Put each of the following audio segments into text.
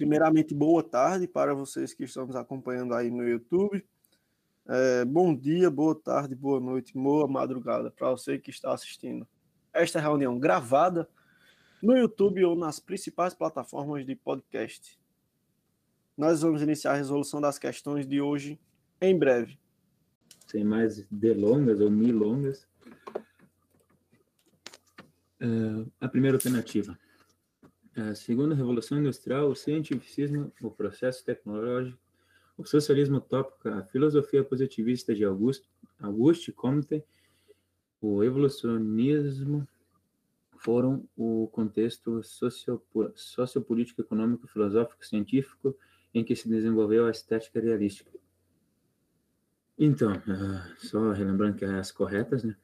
Primeiramente, boa tarde para vocês que estão nos acompanhando aí no YouTube. É, bom dia, boa tarde, boa noite, boa madrugada para você que está assistindo esta reunião gravada no YouTube ou nas principais plataformas de podcast. Nós vamos iniciar a resolução das questões de hoje em breve. Sem mais delongas ou milongas. Uh, a primeira alternativa. Segundo a Revolução Industrial, o cientificismo, o processo tecnológico, o socialismo utópico, a filosofia positivista de Auguste, Auguste Comte, o evolucionismo foram o contexto sociopolítico, econômico, filosófico, científico em que se desenvolveu a estética realística. Então, uh, só relembrando que é as corretas, né?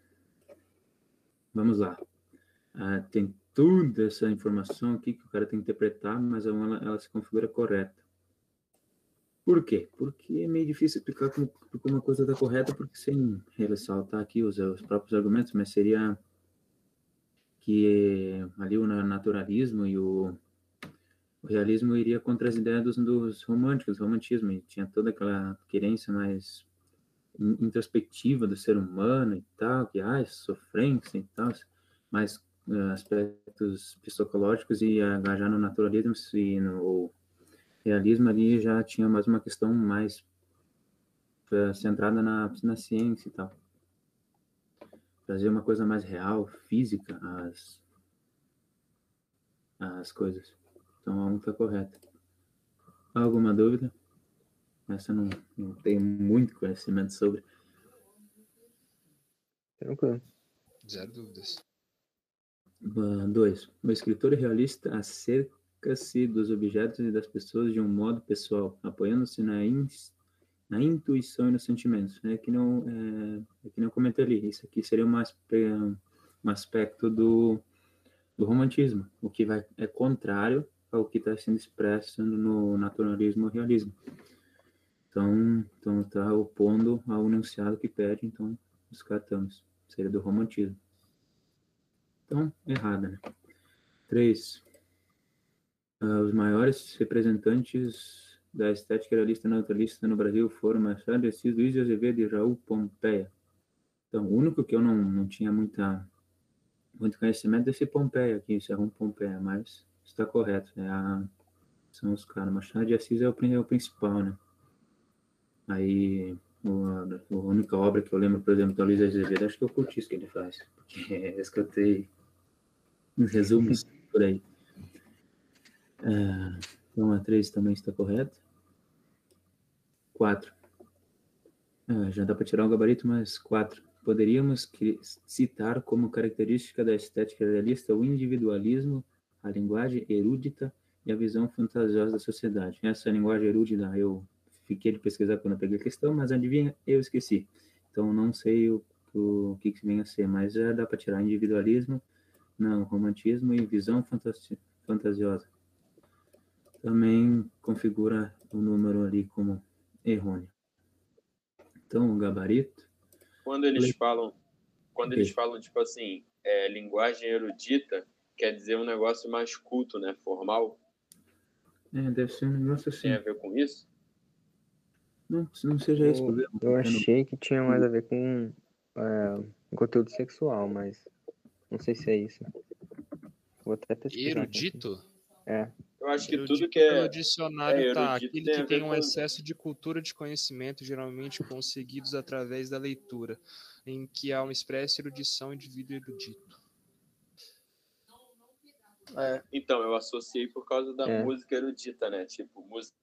Vamos lá. Uh, tem toda essa informação aqui que o cara tem que interpretar, mas ela, ela se configura correta. Por quê? Porque é meio difícil explicar como, como uma coisa está correta, porque sem ressaltar aqui os, os próprios argumentos, mas seria que ali o naturalismo e o, o realismo iria contra as ideias dos, dos românticos, romantismo, e tinha toda aquela querência mais introspectiva do ser humano e tal, que, ah, sofrência e tal, mais uh, aspectos psicológicos e engajar no naturalismo e no realismo ali já tinha mais uma questão mais uh, centrada na, na ciência e tal. Trazer uma coisa mais real, física, as, as coisas. Então, a um está correta. Alguma dúvida? Essa não, não tenho muito conhecimento sobre. Tranquilo. Zero dúvidas. Dois. O escritor realista acerca-se dos objetos e das pessoas de um modo pessoal, apoiando-se na, in, na intuição e nos sentimentos. É que não, é, é que não comentei ali. Isso aqui seria um, um aspecto do, do romantismo, o que vai, é contrário ao que está sendo expresso no naturalismo e realismo. Então, então está opondo ao enunciado que pede, então descartamos. Seria do romantismo. Então, errada, né? Três. Uh, os maiores representantes da estética realista naturalista no Brasil foram Machado de Assis, Luiz de Azevedo e Raul Pompeia. Então, o único que eu não, não tinha muita, muito conhecimento é esse Pompeia aqui, esse Raul Pompeia, mas está correto. É a, são os caras. Machado de Assis é o, é o principal, né? Aí a única obra que eu lembro, por exemplo, da Luiz Azevedo, acho que é o Curtis que ele faz, porque é escutei uns resumos por aí. Uh, então a 3 também está correta. 4. Uh, já dá para tirar o gabarito, mas 4. Poderíamos citar como característica da estética realista o individualismo, a linguagem erudita e a visão fantasiosa da sociedade. Essa linguagem erudita eu fiquei de pesquisar quando eu peguei a questão, mas adivinha, eu esqueci. Então, não sei o, o que, que vem a ser, mas já dá para tirar individualismo, não, romantismo e visão fantasi fantasiosa. Também configura o número ali como errôneo. Então, o gabarito. Quando eles falam, quando eles falam, tipo assim, é, linguagem erudita, quer dizer um negócio mais culto, né? Formal. É, deve ser um negócio assim. Tem a ver com isso? Não, não seja isso. Eu, eu achei que tinha mais a ver com é, conteúdo sexual, mas não sei se é isso. Vou até pesquisar. Erudito? Aqui. É. Eu acho que erudito, tudo que é. O dicionário é, tá. Aquele que tem um excesso de cultura de conhecimento, geralmente conseguidos através da leitura, em que há uma expressa erudição indivíduo erudito. É. Então, eu associei por causa da é. música erudita, né? Tipo, música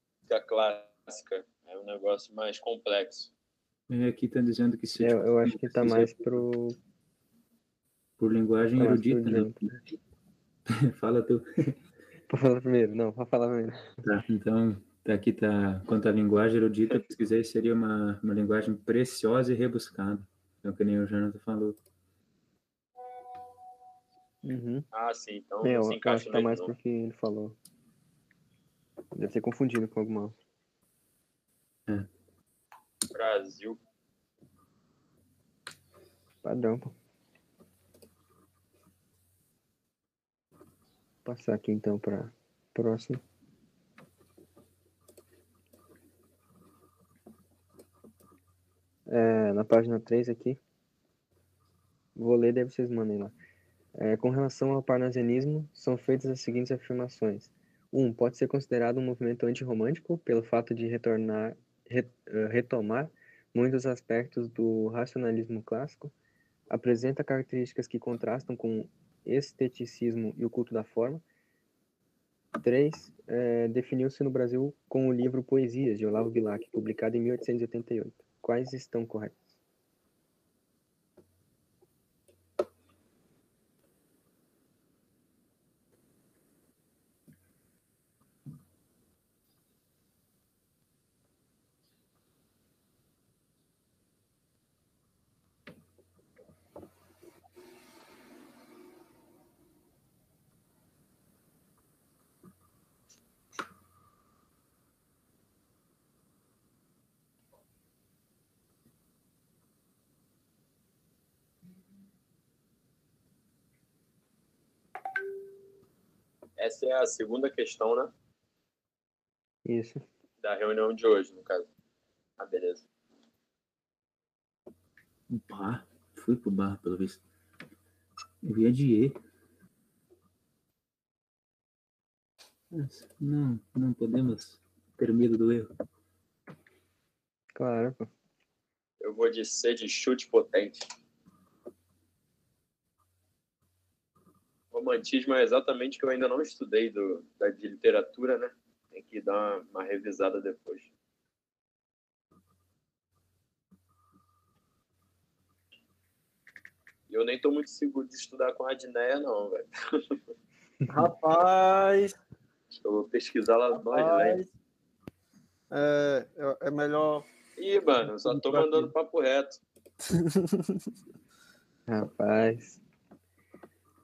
clássica. É um negócio mais complexo. É, aqui está dizendo que se. É, eu acho que está mais pro. Por linguagem erudita, né? Fala tu. Vou falar primeiro, não, vou falar primeiro. Tá, então, tá aqui tá. Quanto à linguagem erudita, eu pesquisei, seria uma, uma linguagem preciosa e rebuscada. É o que nem o Jonathan falou. Uhum. Ah, sim, então é, eu, se acho que tá mais porque ele falou. Deve ser confundido com alguma é. Brasil. Padrão, pô. passar aqui então para próximo. É, na página 3 aqui. Vou ler, daí vocês mandem lá. É, com relação ao parnasianismo, são feitas as seguintes afirmações. 1. Um, pode ser considerado um movimento antirromântico pelo fato de retornar, re, eh, retomar muitos aspectos do racionalismo clássico, apresenta características que contrastam com esteticismo e o culto da forma. 3. É, Definiu-se no Brasil com o livro Poesias, de Olavo Bilac, publicado em 1888. Quais estão corretos? Essa é a segunda questão, né? Isso. Da reunião de hoje, no caso. Ah, beleza. O bar. Fui pro bar, pelo visto. Eu ia de E. Não, não podemos ter medo do erro. Claro, pô. Eu vou de C de chute potente. Romantismo é exatamente que eu ainda não estudei do, da, de literatura, né? Tem que dar uma, uma revisada depois. E eu nem tô muito seguro de estudar com a Adneia, não, velho. Rapaz! Eu vou pesquisar lá nós, né? É, é melhor. Ih, mano, só tô mandando papo reto. Rapaz.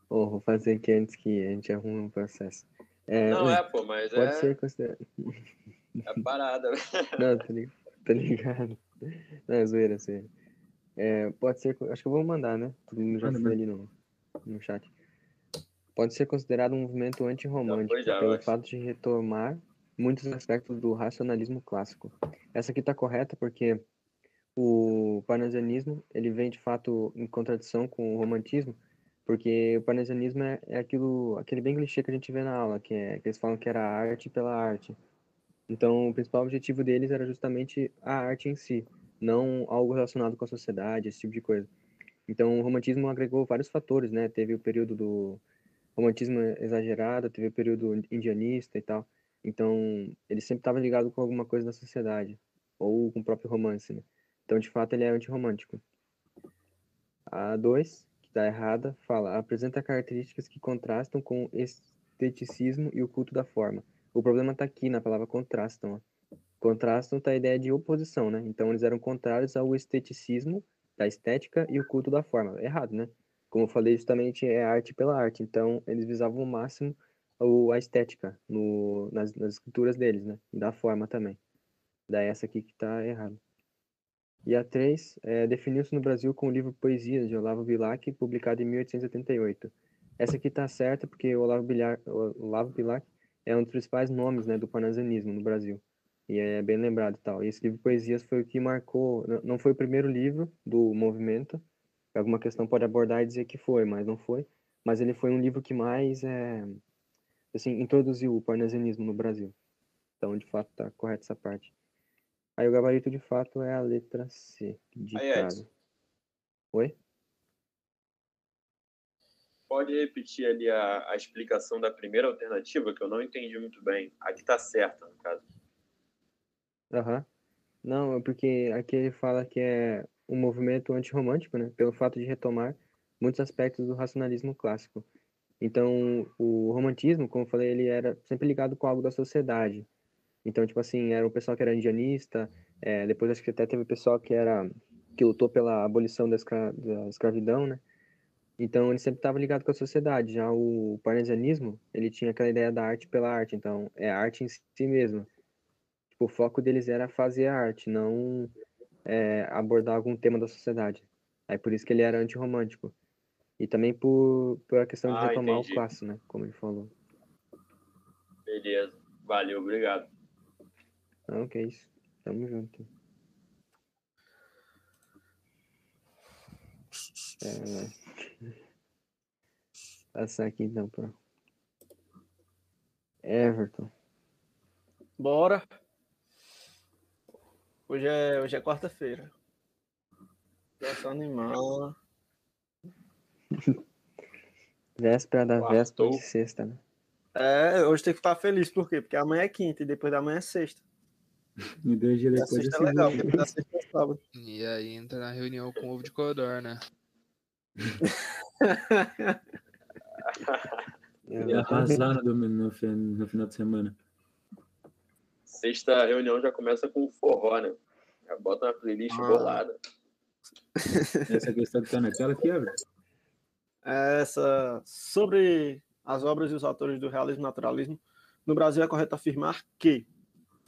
Oh, vou fazer aqui antes que a gente arrume um processo. É, não, é, pô, mas pode é. ser considerado. É parada, né? Não, tá ligado? Tá ligado. Não, é zoeira, zoeira. É, pode ser. Acho que eu vou mandar, né? Todo mundo já foi ali no, no chat. Pode ser considerado um movimento antirromântico Já já, pelo fato de retomar muitos aspectos do racionalismo clássico. Essa aqui tá correta porque o parnasianismo ele vem de fato em contradição com o romantismo, porque o parnasianismo é, é aquilo, aquele bem clichê que a gente vê na aula, que, é, que eles falam que era arte pela arte. Então, o principal objetivo deles era justamente a arte em si, não algo relacionado com a sociedade, esse tipo de coisa. Então, o romantismo agregou vários fatores, né? Teve o período do romantismo exagerado, teve o período indianista e tal. Então, ele sempre estava ligado com alguma coisa da sociedade, ou com o próprio romance, né? Então, de fato, ele é antirromântico. A 2, que está errada, fala, apresenta características que contrastam com o esteticismo e o culto da forma. O problema está aqui na palavra contrastam. Contrastam tá a ideia de oposição, né? Então, eles eram contrários ao esteticismo, da estética e o culto da forma. Errado, né? Como eu falei, justamente é arte pela arte. Então, eles visavam o máximo a estética no, nas, nas escrituras deles, né? Da forma também. Daí essa aqui que tá errada. E a 3 é, definiu-se no Brasil com o livro Poesias, de Olavo Bilac, publicado em 1888. Essa aqui tá certa porque o Olavo, o Olavo Bilac é um dos principais nomes né, do parnasianismo no Brasil. E é bem lembrado e tal. E esse livro Poesias foi o que marcou, não foi o primeiro livro do movimento, alguma questão pode abordar e dizer que foi, mas não foi. Mas ele foi um livro que mais é, assim, introduziu o parnasianismo no Brasil. Então, de fato, tá correta essa parte. Aí o gabarito, de fato, é a letra C. De Aí. Edson. Oi? Pode repetir ali a, a explicação da primeira alternativa, que eu não entendi muito bem. Aqui tá certa, no caso. Aham. Não, é porque aqui ele fala que é um movimento antirromântico, né? Pelo fato de retomar muitos aspectos do racionalismo clássico. Então, o romantismo, como eu falei, ele era sempre ligado com algo da sociedade. Então, tipo assim, era o pessoal que era indianista, é, depois acho que até teve pessoal que era que lutou pela abolição da, escra- da escravidão, né? Então, ele sempre estava ligado com a sociedade. Já o parnasianismo, ele tinha aquela ideia da arte pela arte. Então, é arte em si mesma. Tipo, o foco deles era fazer a arte, não é, abordar algum tema da sociedade. Aí por isso que ele era antirromântico. E também por, por a questão de Ah, retomar entendi. o clássico, né? Como ele falou. Beleza. Valeu, obrigado. Não, que é isso. Tamo junto. É... Passar aqui então para Everton. Bora. Hoje é, hoje é quarta-feira. Essa animal. Véspera da Quartou. véspera de sexta, né? É, hoje tem que ficar feliz, por quê? Porque amanhã é quinta e depois da manhã é sexta. E dois dias E a depois sexta é é legal, porque da sexta é sábado. E aí entra na reunião com o ovo de codorna. E arrasar no, domingo- no, no final de semana. Sexta reunião já começa com forró, né? Já bota uma playlist Ah. bolada. Essa questão que tá na tela aqui. Essa, sobre as obras e os autores do realismo e naturalismo, no Brasil é correto afirmar que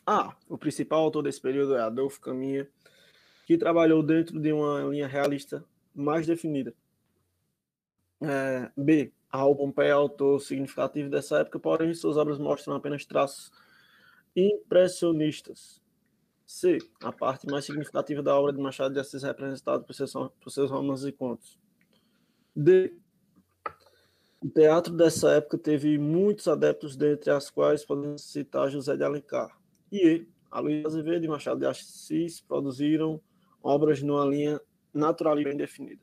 A. O principal autor desse período é Adolfo Caminha, que trabalhou dentro de uma linha realista mais definida. É, B. Raul Pompeia é autor significativo dessa época, porém suas obras mostram apenas traços impressionistas. C. A parte mais significativa da obra de Machado de Assis é representada por seus, por seus romances e contos. D. O teatro dessa época teve muitos adeptos, dentre as quais podemos citar José de Alencar. E E. Aloysio Azevedo e Machado de Assis produziram obras numa linha naturalmente bem definida.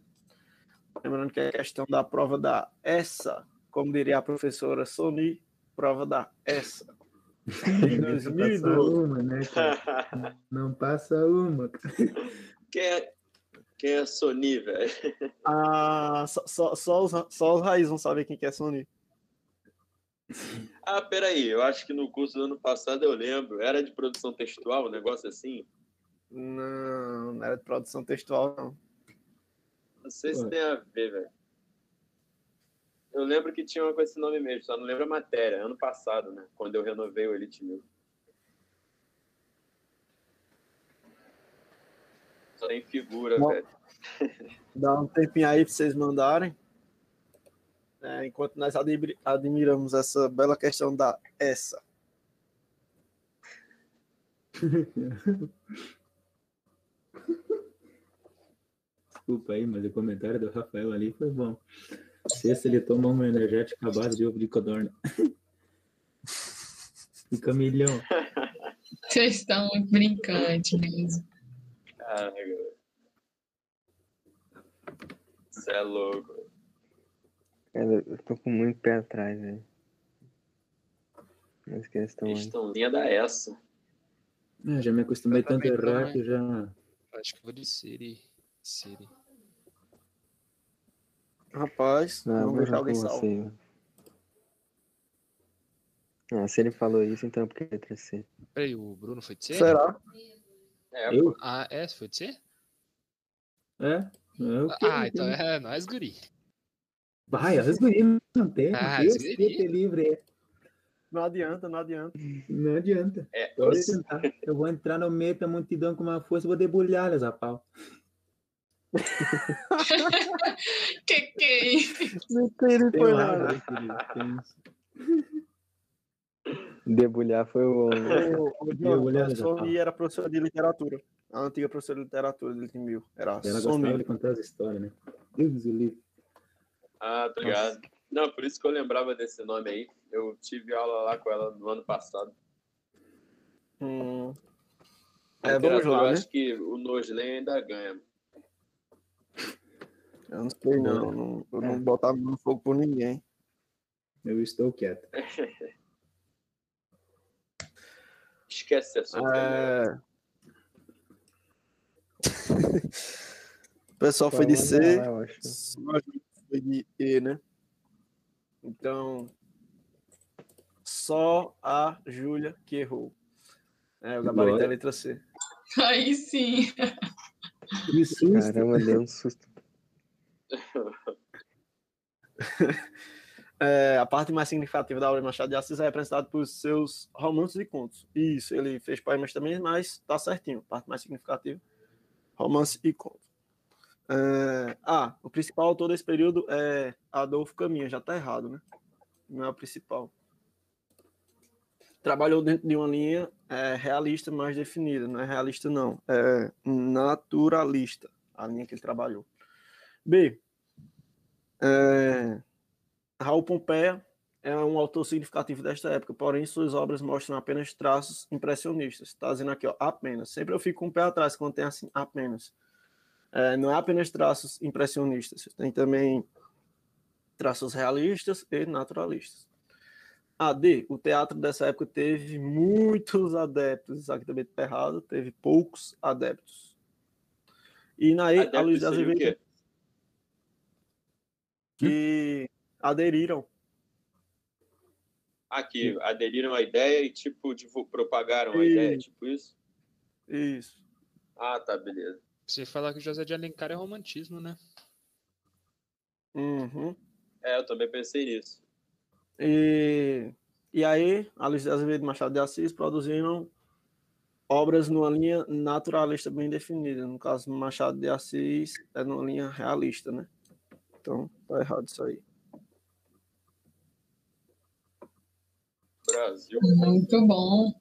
Lembrando que a questão da prova da essa, como diria a professora Sony, prova da essa. Em Não passa 2012. uma, né, cara? Não passa uma. Quem é, quem é Sony, velho? Ah, só, só, só, os, só os raízes vão saber quem que é Sony. Ah, peraí, eu acho que no curso do ano passado eu lembro. Era de produção textual, um negócio assim? Não, não era de produção textual, não. Não sei se tem a ver, velho. Eu lembro que tinha uma com esse nome mesmo, só não lembro a matéria. Ano passado, né? Quando eu renovei o Elite Mil. Só tem figura, velho. Dá um tempinho aí para vocês mandarem. É, enquanto nós admi- admiramos essa bela questão da essa. Desculpa aí, mas o comentário do Rafael ali foi bom. Sexta ele toma uma energética à base de ovo de codorna. Fica milhão. Vocês estão muito brincantes mesmo. Caraca, velho. Você é louco. Cara, eu tô com muito pé atrás, velho. Nessa questão aí. Estão linha da essa. Ah, já me acostumei tanto a errar né? que já. Acho que vou de Siri. Siri. Rapaz, Ah, vamos vou deixar alguém com salvo. você. Ah, se ele falou isso, então é porque é letra C. Peraí, o Bruno foi de C? Será? É, Eu? Ah, é? Foi de C? É? Eu que- Ah, então é nós, guri. Vai, as gurias não tem. Ah, Deus que gurias. ter livre. Não adianta, não adianta. Não adianta. é. Pode tentar. Eu vou entrar no meio da multidão com uma força e vou debulhar a pau. Que que é isso? Não Tem foi nada. Debulhar foi o. O, o Eu Sony fala. era professora de literatura. A antiga professora de literatura de mil. Era Ela gostava Sony. de contar as histórias, né? Deus o livre. Ah, tô ligado. Não, por isso que eu lembrava desse nome aí. Eu tive aula lá com ela no ano passado. Hum. É, vamos Literatura, lá, Eu né? acho que o Noslen ainda ganha. Eu não sei, não. não eu não botava no fogo por ninguém. Eu estou quieto. Esquece né? É... o pessoal foi de Vamos C, lá, de E, né? Então, só a Júlia que errou. É, o gabarito é a letra C. Aí sim. Que susto. Caramba, deu um susto. É, a parte mais significativa da obra de Machado de Assis é representada por seus romances e contos. Isso, ele fez poemas também, mas tá certinho. A parte mais significativa, romance e conto. É, ah, o principal autor desse período é Adolfo Caminha, já tá errado, né? Não é o principal. Trabalhou dentro de uma linha é, realista mais definida, não é realista não, é naturalista, a linha que ele trabalhou. B, É... Raul Pompeia é um autor significativo desta época, porém suas obras mostram apenas traços impressionistas. Está dizendo aqui, ó, apenas. Sempre eu fico com um o pé atrás quando tem assim, apenas. É, não é apenas traços impressionistas, tem também traços realistas e naturalistas. A D, o teatro dessa época teve muitos adeptos, isso aqui também está errado, teve poucos adeptos. E na E, a Luiz de Azevedo, que aderiram Aqui, aderiram à ideia e, tipo, tipo propagaram a ideia, tipo isso? Isso. Ah, tá, beleza. Você falar que o José de Alencar é romantismo, né? Uhum. É, eu também pensei nisso. E, e aí, a Luiz de Azevedo Machado de Assis produziram obras numa linha naturalista bem definida. No caso, Machado de Assis é numa linha realista, né? Então, tá errado isso aí. Brasil. Muito bom.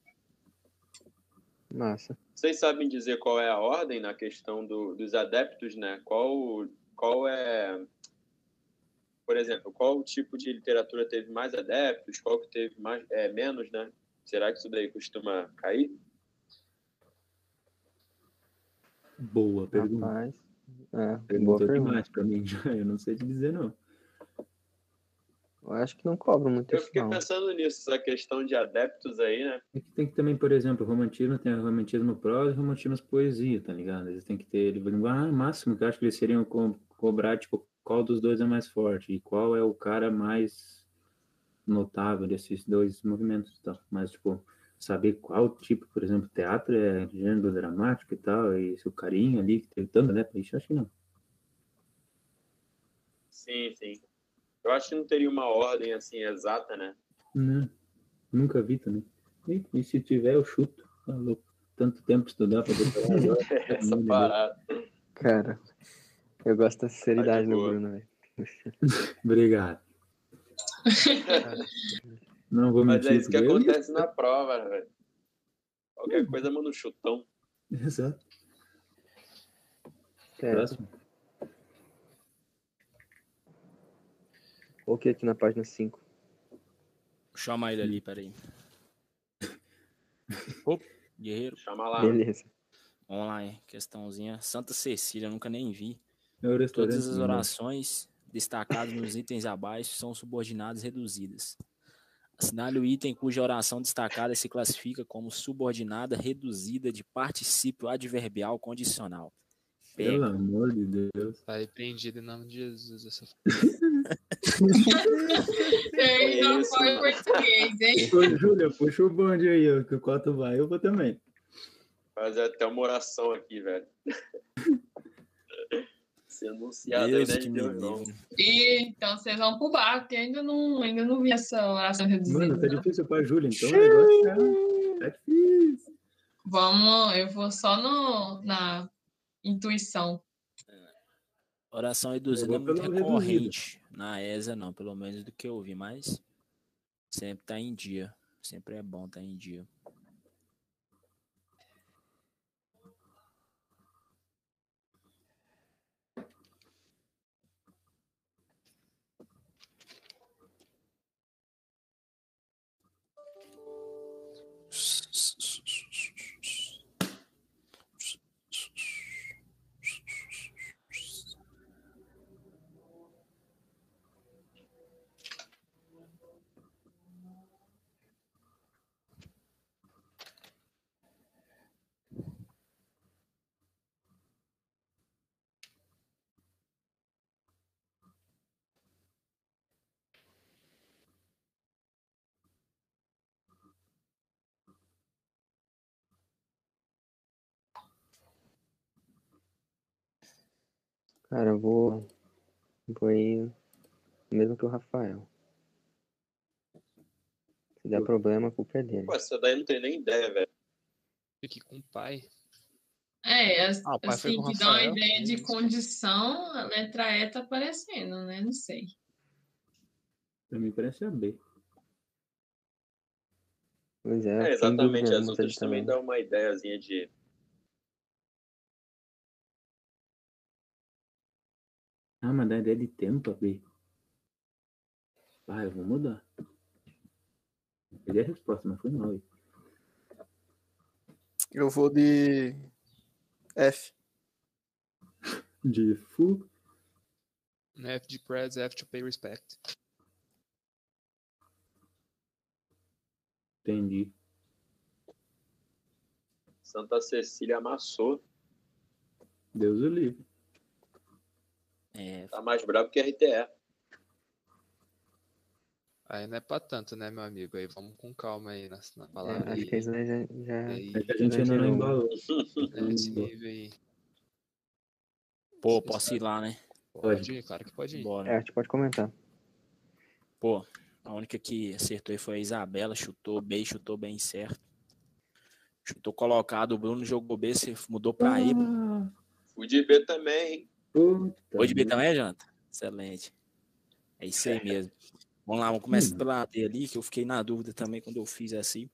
Massa. Vocês sabem dizer qual é a ordem na questão do, dos adeptos, né? Qual, qual é, por exemplo, qual tipo de literatura teve mais adeptos, qual que teve mais, é, menos, né? Será que isso daí costuma cair? Boa pergunta. Rapaz. É, Perguntou boa pergunta. demais pra mim. Eu não sei te dizer, não. Eu acho que não cobra muito Eu isso, fiquei não. pensando nisso, essa questão de adeptos aí, né? É que tem que também, por exemplo, romantismo tem o romantismo prosa e romantismo poesia, tá ligado? Eles têm que ter ele linguagem máximo, que eu acho que eles seriam co cobrar, tipo, qual dos dois é mais forte e qual é o cara mais notável desses dois movimentos e tal. Mas, tipo, saber qual tipo, por exemplo, teatro é gênero dramático e tal, e se o carinho ali que teve tanto, né? Isso eu acho que não. Sim, sim. Eu acho que não teria uma ordem assim exata, né? Não, nunca vi também. E, e se tiver, eu chuto. Tá louco. Tanto tempo estudar pra decorar agora. Essa Não, parada. Cara, eu gosto da sinceridade Tá do. Bruno, velho. Obrigado. Não vou Mas mentir. é isso que acontece na prova, né, velho? Qualquer coisa manda um chutão. Exato. É, Próximo. O que aqui na página 5? Chama ele ali, peraí. Opa, guerreiro. Chama lá. Beleza. Vamos lá, hein? Questãozinha. Santa Cecília, nunca nem vi. É. Todas as né? orações destacadas nos itens abaixo são subordinadas reduzidas. Assinale o item cuja oração destacada se classifica como subordinada reduzida de particípio adverbial condicional. Pelo amor de Deus. Tá repreendido em nome de Jesus. Essa... Não isso, foi português, hein? Ô, Júlia, puxa o bonde aí, ó, que o Coto vai, eu vou também. Fazer até uma oração aqui, velho. Anunciado aí, né? Deus. E, então vocês vão pro barco, que ainda não, ainda não vi essa oração reduzida. Mano, tá não. difícil pra Júlia, então é... tá difícil. Vamos, eu vou só no, na intuição. Oração reduzida Eu é muito recorrente. Na ESA, não, pelo menos do que eu vi, mas sempre tá em dia. Sempre é bom tá em dia. Cara, eu vou. Vou ir. Mesmo que o Rafael. Se der problema, a culpa é dele. Pô, essa daí não tem nem ideia, velho. Fique com o pai. É, as- Ah, pai foi assim, que dá uma Rafael. ideia de condição, a letra E tá aparecendo, né? Não sei. Pra mim parece a B. Pois é, É, fiquei exatamente. dúvida As outras de também dão uma ideiazinha de. Ah, mas dá ideia de tempo a B. Ah, eu vou mudar. Peguei a resposta, mas foi mal aí. Eu vou de F. De full. F de Preds, F to pay respect. Entendi. Santa Cecília amassou. Deus o livre. É, Tá mais brabo que RTE. Aí não é pra tanto, né, meu amigo? Aí vamos com calma aí na, na É, palavra. acho aí. que isso já, já, Aí, É que a gente ainda não embalou. né, nível aí. pô, posso ir lá, né? Pode ir, claro que pode ir. Bora. É, a gente pode comentar. Pô, a única que acertou aí foi a Isabela, chutou bem, chutou bem certo. Chutou colocado, o Bruno jogou B, você mudou pra E. Fui de B também, hein? Puta Hoje B merda. também, Janta? Excelente. É isso aí mesmo. Vamos lá, vamos começar Hum. pela D ali, que eu fiquei na dúvida também quando eu fiz aí.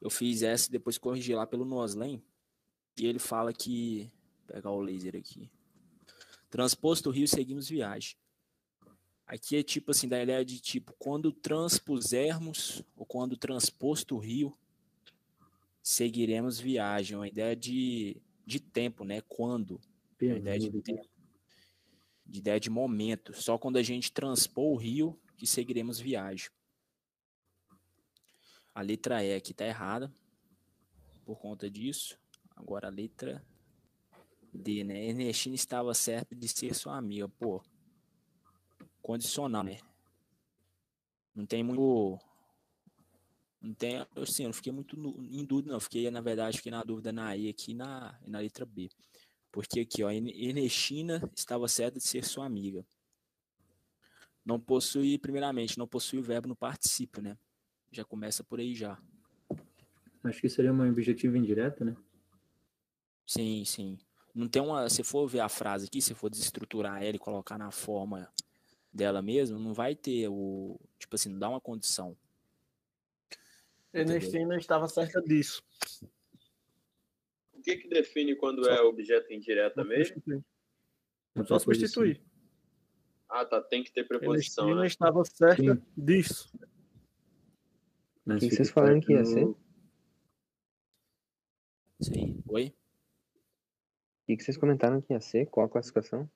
Eu fiz essa e depois corrigi lá pelo Noslen. E ele fala que. Vou pegar o laser aqui. Transposto o rio, seguimos viagem. Aqui é tipo assim, da ideia de tipo, quando transpusermos, ou quando transposto o rio, seguiremos viagem. Uma ideia de, de tempo, né? Quando. Uma ideia de Pelo tempo. De ideia de momento. Só quando a gente transpor o rio que seguiremos viagem. A letra E aqui tá errada. Por conta disso. Agora a letra D, né? Ernestina estava certa de ser sua amiga. Pô. Condicional, né? Não tem muito. Não tem. Assim, eu não fiquei muito em dúvida, não. Fiquei, na verdade, fiquei na dúvida na E aqui e na, na letra B. Porque aqui, ó, Erne- Ernestina estava certa de ser sua amiga. Não possui, primeiramente, não possui o verbo no particípio, né? Já começa por aí já. Acho que seria uma objetiva indireta, né? Sim, sim. Não tem uma. Se for ver a frase aqui, se for desestruturar ela e colocar na forma dela mesmo, não vai ter o. Tipo assim, não dá uma condição. Ernestina estava certa disso. O que que define quando é objeto indireta mesmo? Só substituir. Ah, tá. Tem que ter preposição, Ernestina né? estava certa Sim. disso. Mas O que fica vocês falaram que ia no- ser? Sim. Oi? O que que vocês comentaram que ia ser? Qual a classificação?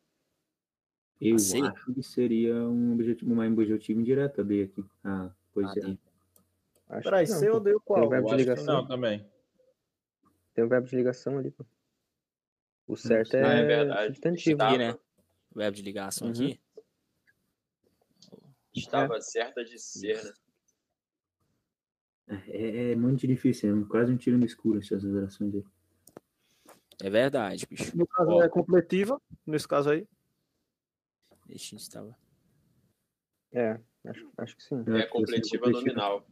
Eu C? acho que seria um objetivo, uma objetiva indireta B aqui. Ah, pois Ah, é. D. Acho Peraí, que não, você pô. odeia qual? Tem o verbo Eu de acho que ligação. não também. Tem o verbo de ligação ali, pô. O certo é, Ah, é verdade. substantivo. Estava, Aqui, né? O verbo de ligação Uhum. aqui. estava certa de ser, né? É, é muito difícil, é quase um tiro no escuro essas orações aí. É verdade, bicho. No caso Ó. é completiva, nesse caso aí. Deixa eu estava. É, acho, acho que sim. É completiva completiva. nominal.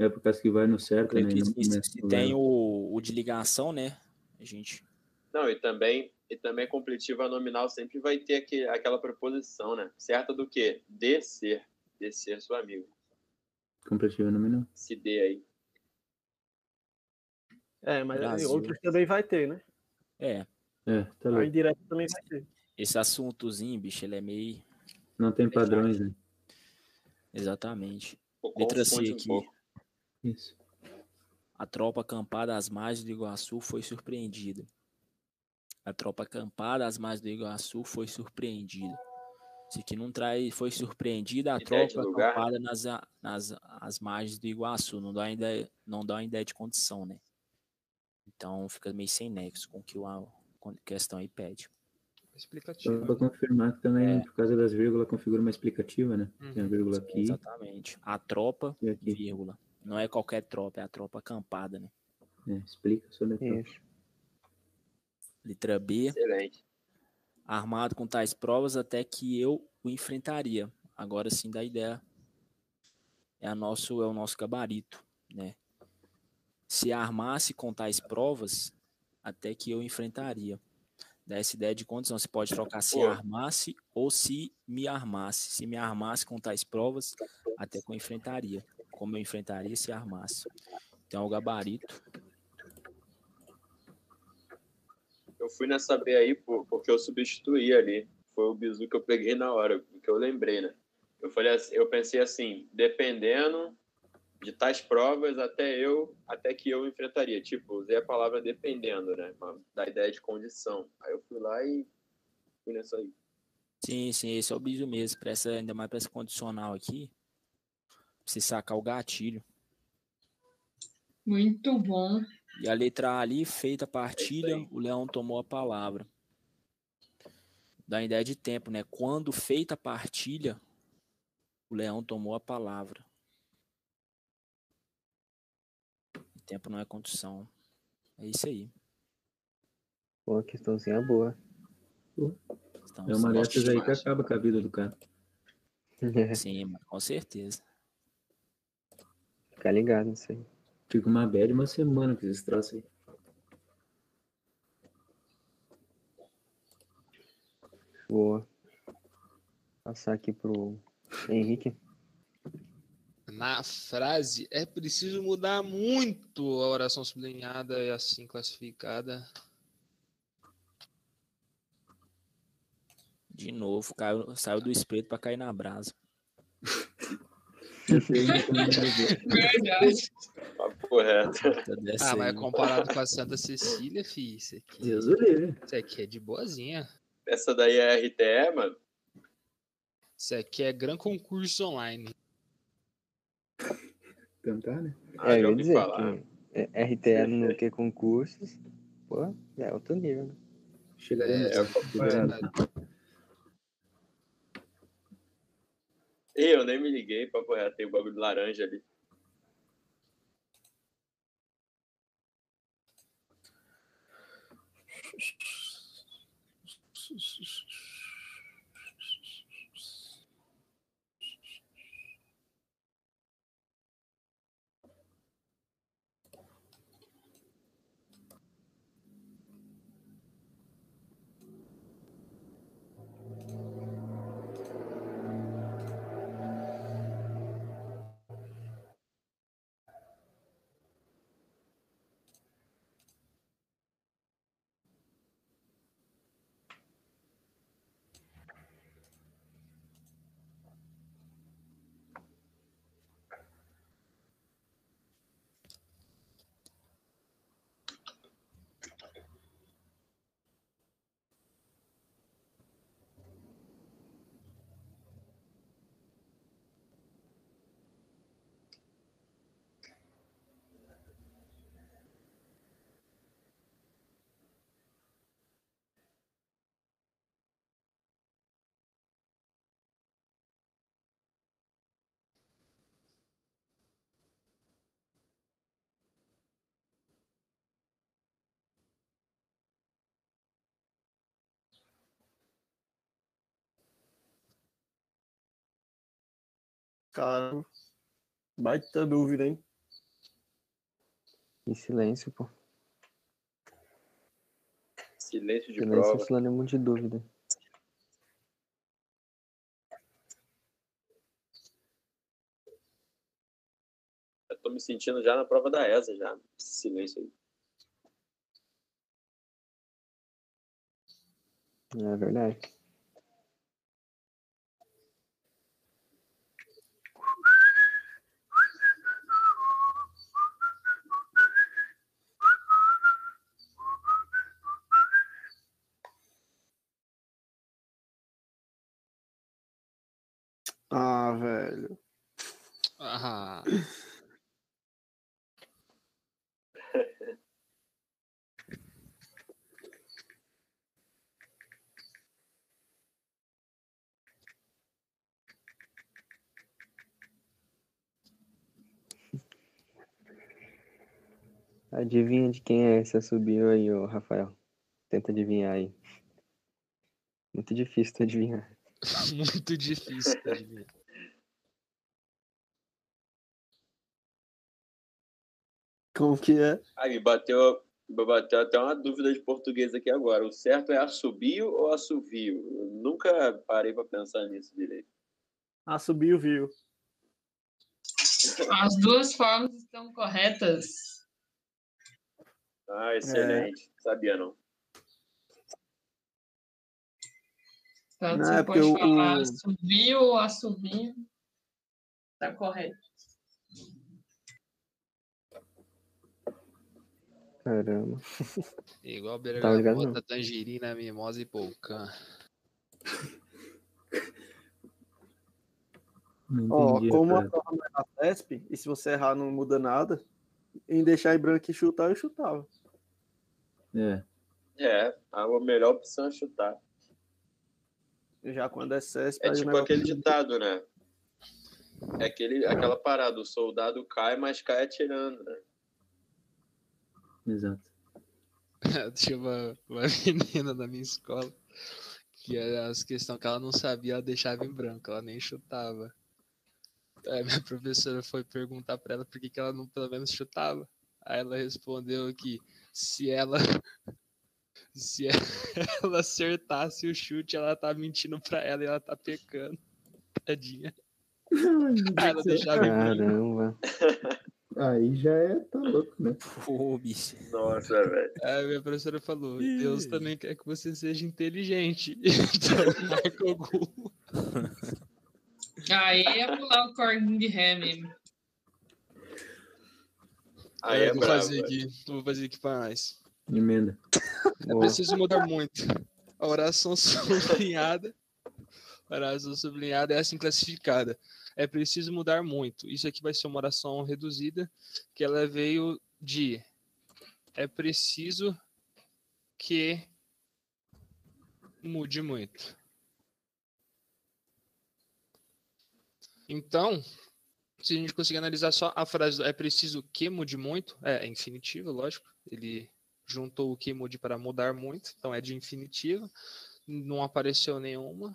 É por causa que vai no certo, né? e Se, tem o, o de ligação, né? A gente. Não, e também, e também completiva nominal sempre vai ter aquele, aquela preposição, né? Certa do quê? De ser. De ser seu amigo. Completiva nominal. Se dê aí. É, mas Brasil. outros também vai ter, né? É. É, tá A louco. indireta também vai ter. Esse assuntozinho, bicho, ele é meio. Não tem padrões, né? Exatamente. Letra C um aqui. pouco. Isso. A tropa acampada às margens do Iguaçu foi surpreendida. A tropa acampada às margens do Iguaçu foi surpreendida. Isso aqui não traz. Foi surpreendida a tropa lugar? acampada nas, nas às margens do Iguaçu. Não dá, uma ideia, não dá uma ideia de condição, né? Então fica meio sem nexo com o que a questão aí pede. Só Explicativo. para confirmar que também, É. por causa das vírgulas, configura uma explicativa, né? Tem a Uhum. vírgula aqui Exatamente. A tropa, e aqui. vírgula. Não é qualquer tropa, é a tropa acampada, né? É, explica sobre a tropa. Isso. Letra B. Excelente. armado com tais provas até que eu o enfrentaria. Agora sim dá ideia. É, a nosso, é o nosso gabarito, né? Se armasse com tais provas, até que eu enfrentaria. Dá essa ideia de condição. Você pode trocar se Pô. armasse ou se me armasse. Se me armasse com tais provas, até que eu enfrentaria. Como eu enfrentaria se armasse. Então é o gabarito. Eu fui nessa B aí por- porque eu substituí ali. Foi o bizu que eu peguei na hora, que eu lembrei, né? Eu falei assim, eu pensei assim, dependendo de tais provas, até eu, até que eu enfrentaria. Tipo, usei a palavra dependendo, né? Da ideia de condição. Aí eu fui lá e fui nessa aí. Sim, sim, esse é o bicho mesmo. Pra essa, ainda mais para essa condicional aqui. Você sacar o gatilho. Muito bom. E a letra A ali, feita a partilha, o leão tomou a palavra. Dá ideia de tempo, né? Quando feita a partilha, o leão tomou a palavra. O tempo não é condição. É isso aí. Pô, questãozinha boa. É uma dessas aí que acaba com a vida do cara. Sim, com certeza. Fica ligado nisso aí. Fica uma bad uma semana com esses troços aí. Boa. Passar aqui pro Henrique. Na frase, é preciso mudar muito a oração sublinhada e assim classificada. De novo, caiu, saiu do espeto para cair na brasa. Verdade. Correto. Ah, mas comparado com a Santa Cecília, fi, isso aqui, Deus o livre. isso aqui é de boazinha. Essa daí é RTE, mano. Isso aqui é Gran Concurso Online. Cantar, né? Ah, é, eu ia ouvi dizer falar. que é, RTE no que concursos, pô, é outro nível, né? Chegaremos. É, chegaremos. Ih, eu nem me liguei, papo reto, tem o bagulho de laranja ali. Cara, baita dúvida, hein? Em silêncio, pô. Silêncio de Silêncio prova. é sinônimo de dúvida. Eu tô me sentindo já na prova da ESA, já. Esse silêncio aí. É verdade. Ah, velho. Ah, Adivinha de quem é esse subiu aí, ô Rafael? Tenta adivinhar aí. Muito difícil tu adivinhar. muito difícil. ligado? Como que é? Ah, me bateu, me bateu até uma dúvida de português aqui agora. O certo é assobio ou assovio? Eu nunca parei pra pensar nisso direito. Ah, subiu, viu? As duas formas estão corretas. Ah, excelente. Sabia não. Então, Não, você é porque pode o- falar o- assobio ou assobio. Tá correto. Caramba. Igual Tava ligado, bergamota, não. tangerina, mimosa e polcã. Ó, a como a prova não é na TESP, e se você errar não muda nada, em deixar em branco e chutar, eu chutava. É, É, a melhor opção é chutar. Já quando é CESP, É tipo negócio- aquele ditado, né? É aquele, aquela parada, o soldado cai, mas cai atirando, né? exato. Tinha uma, uma menina na minha escola que era as questões que ela não sabia, ela deixava em branco, ela nem chutava. Aí minha professora foi perguntar pra ela por que, que ela não pelo menos chutava. Aí ela respondeu que se ela se ela acertasse o chute, ela tá mentindo pra ela e ela tá pecando. Tadinha. Aí ela deixava. Caramba. Aí já é, tá louco, né? Pô, bicho. Nossa, velho. Aí minha professora falou: Deus também quer que você seja inteligente. Então marca o gol. Aí é pular o corguinho de ré mesmo. Aí É, é vou bravo. fazer aqui, vou fazer aqui pra nós. Emenda. É preciso mudar muito. A oração sublinhada. A oração sublinhada é assim classificada. É preciso mudar muito. Isso aqui vai ser uma oração reduzida, que ela veio de é preciso que mude muito. Então, se a gente conseguir analisar só a frase é preciso que mude muito, é, é infinitivo, lógico. Ele juntou o mude para mudar muito, então é de infinitivo. Não apareceu nenhuma.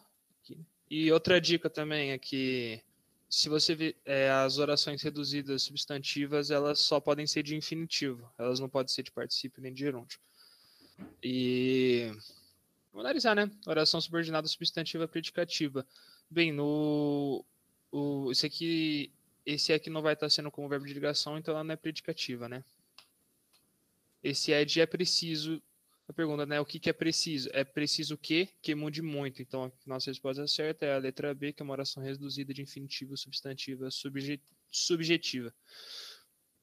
E outra dica também é que se você vê é, as orações reduzidas substantivas, elas só podem ser de infinitivo, elas não podem ser de particípio nem de gerúndio. E vamos analisar, né? Oração subordinada substantiva predicativa. Bem, no o, esse aqui esse aqui não vai estar sendo como verbo de ligação, então ela não é predicativa, né? Esse é de é preciso. A pergunta, né? O que, que é preciso? É preciso que que mude muito. Então, a nossa resposta certa é a letra B, que é uma oração reduzida de infinitivo substantiva subje- subjetiva.